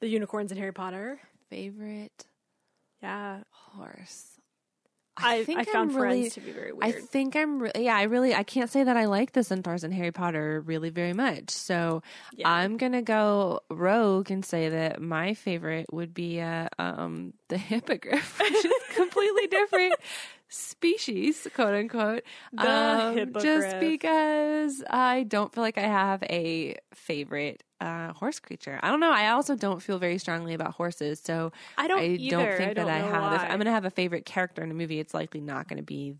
the unicorns in Harry Potter. Favorite Yeah, horse. I I, think found I'm really- Firenze to be very I think I'm re- yeah, I really I can't say that I like the centaurs in Harry Potter really very much. So Yeah. I'm gonna go rogue and say that my favorite would be uh, um the *laughs* hippogriff, which is *laughs* completely different species, quote unquote. Um, just because I don't feel like I have a favorite uh, horse creature. I don't know. I also don't feel very strongly about horses, so I don't I don't think I that don't I know have. If why. I'm going to have a favorite character in a movie, it's likely not going to be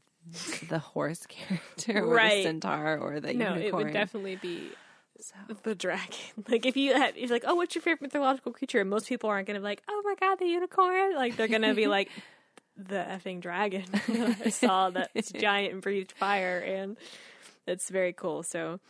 the horse *laughs* character or Right. the centaur or the no, unicorn. it would definitely be the dragon. *laughs* Like if you had, if you're like, oh, what's your favorite mythological creature? Most people aren't gonna be like, oh my god, the unicorn. Like they're gonna be *laughs* like, the effing dragon. *laughs* *laughs* I saw that *laughs* it's giant and breathed fire, and it's very cool. So,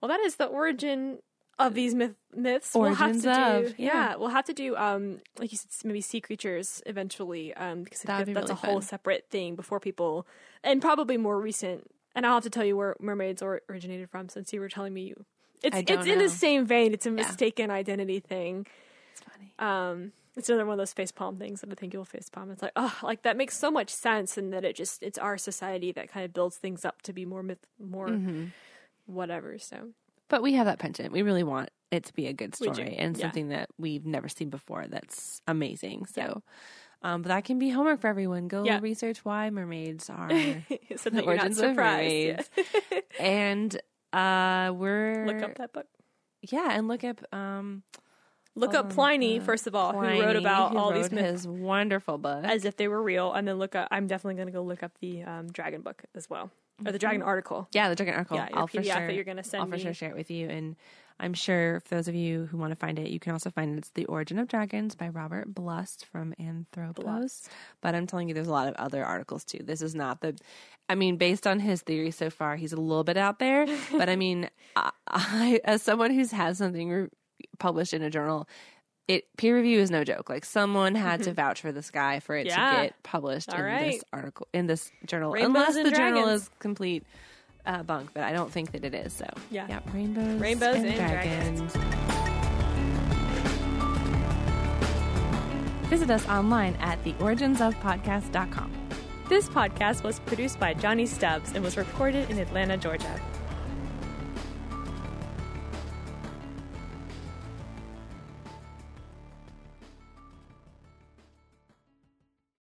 well, that is the origin of these myth- myths. Origins we'll have to of, do, yeah. we'll have to do, um, like you said, maybe sea creatures eventually, um, because that's really a whole separate thing before people, and probably more recent. And I'll have to tell you where mermaids or originated from, since you were telling me you. It's it's don't in the same vein. It's a mistaken identity thing. It's funny. Um, it's another one of those face palm things that I think you'll face palm. It's like, oh, like that makes so much sense, and that it just it's our society that kind of builds things up to be more myth, more Mm-hmm. whatever. So But we have that penchant. We really want it to be a good story and yeah. something that we've never seen before. That's amazing. So. Um, but that can be homework for everyone. Go Yeah. research why mermaids *laughs* are, so not origins of surprised. Yeah. *laughs* and uh, we're Look up that book. yeah, and look up um, Look up Pliny first of all, who wrote about who all these myths his wonderful book. as if they were real, and then look up. I'm definitely going to go look up the um, dragon book as well, or the dragon article. yeah, the Dragon Article. Yeah, I'll for PDF sure, that you're gonna send I'll for me. sure share it with you, and I'm sure for those of you who want to find it, you can also find it. It's The Origin of Dragons by Robert Blust from Anthropos. Blust. But I'm telling you, there's a lot of other articles too. This is not the. I mean, based on his theory so far, he's a little bit out there. *laughs* but I mean, I, I as someone who's had something re- published in a journal. It peer review is no joke. Like someone had to vouch for this guy for it Yeah. to get published All in right. this article in this journal, Rainbows unless the journal is complete uh, bunk. But I don't think that it is. So Yeah. yeah, rainbows, Rainbows and, and dragons. Visit us online at theoriginsofpodcast.com. This podcast was produced by Johnny Stubbs and was recorded in Atlanta, Georgia.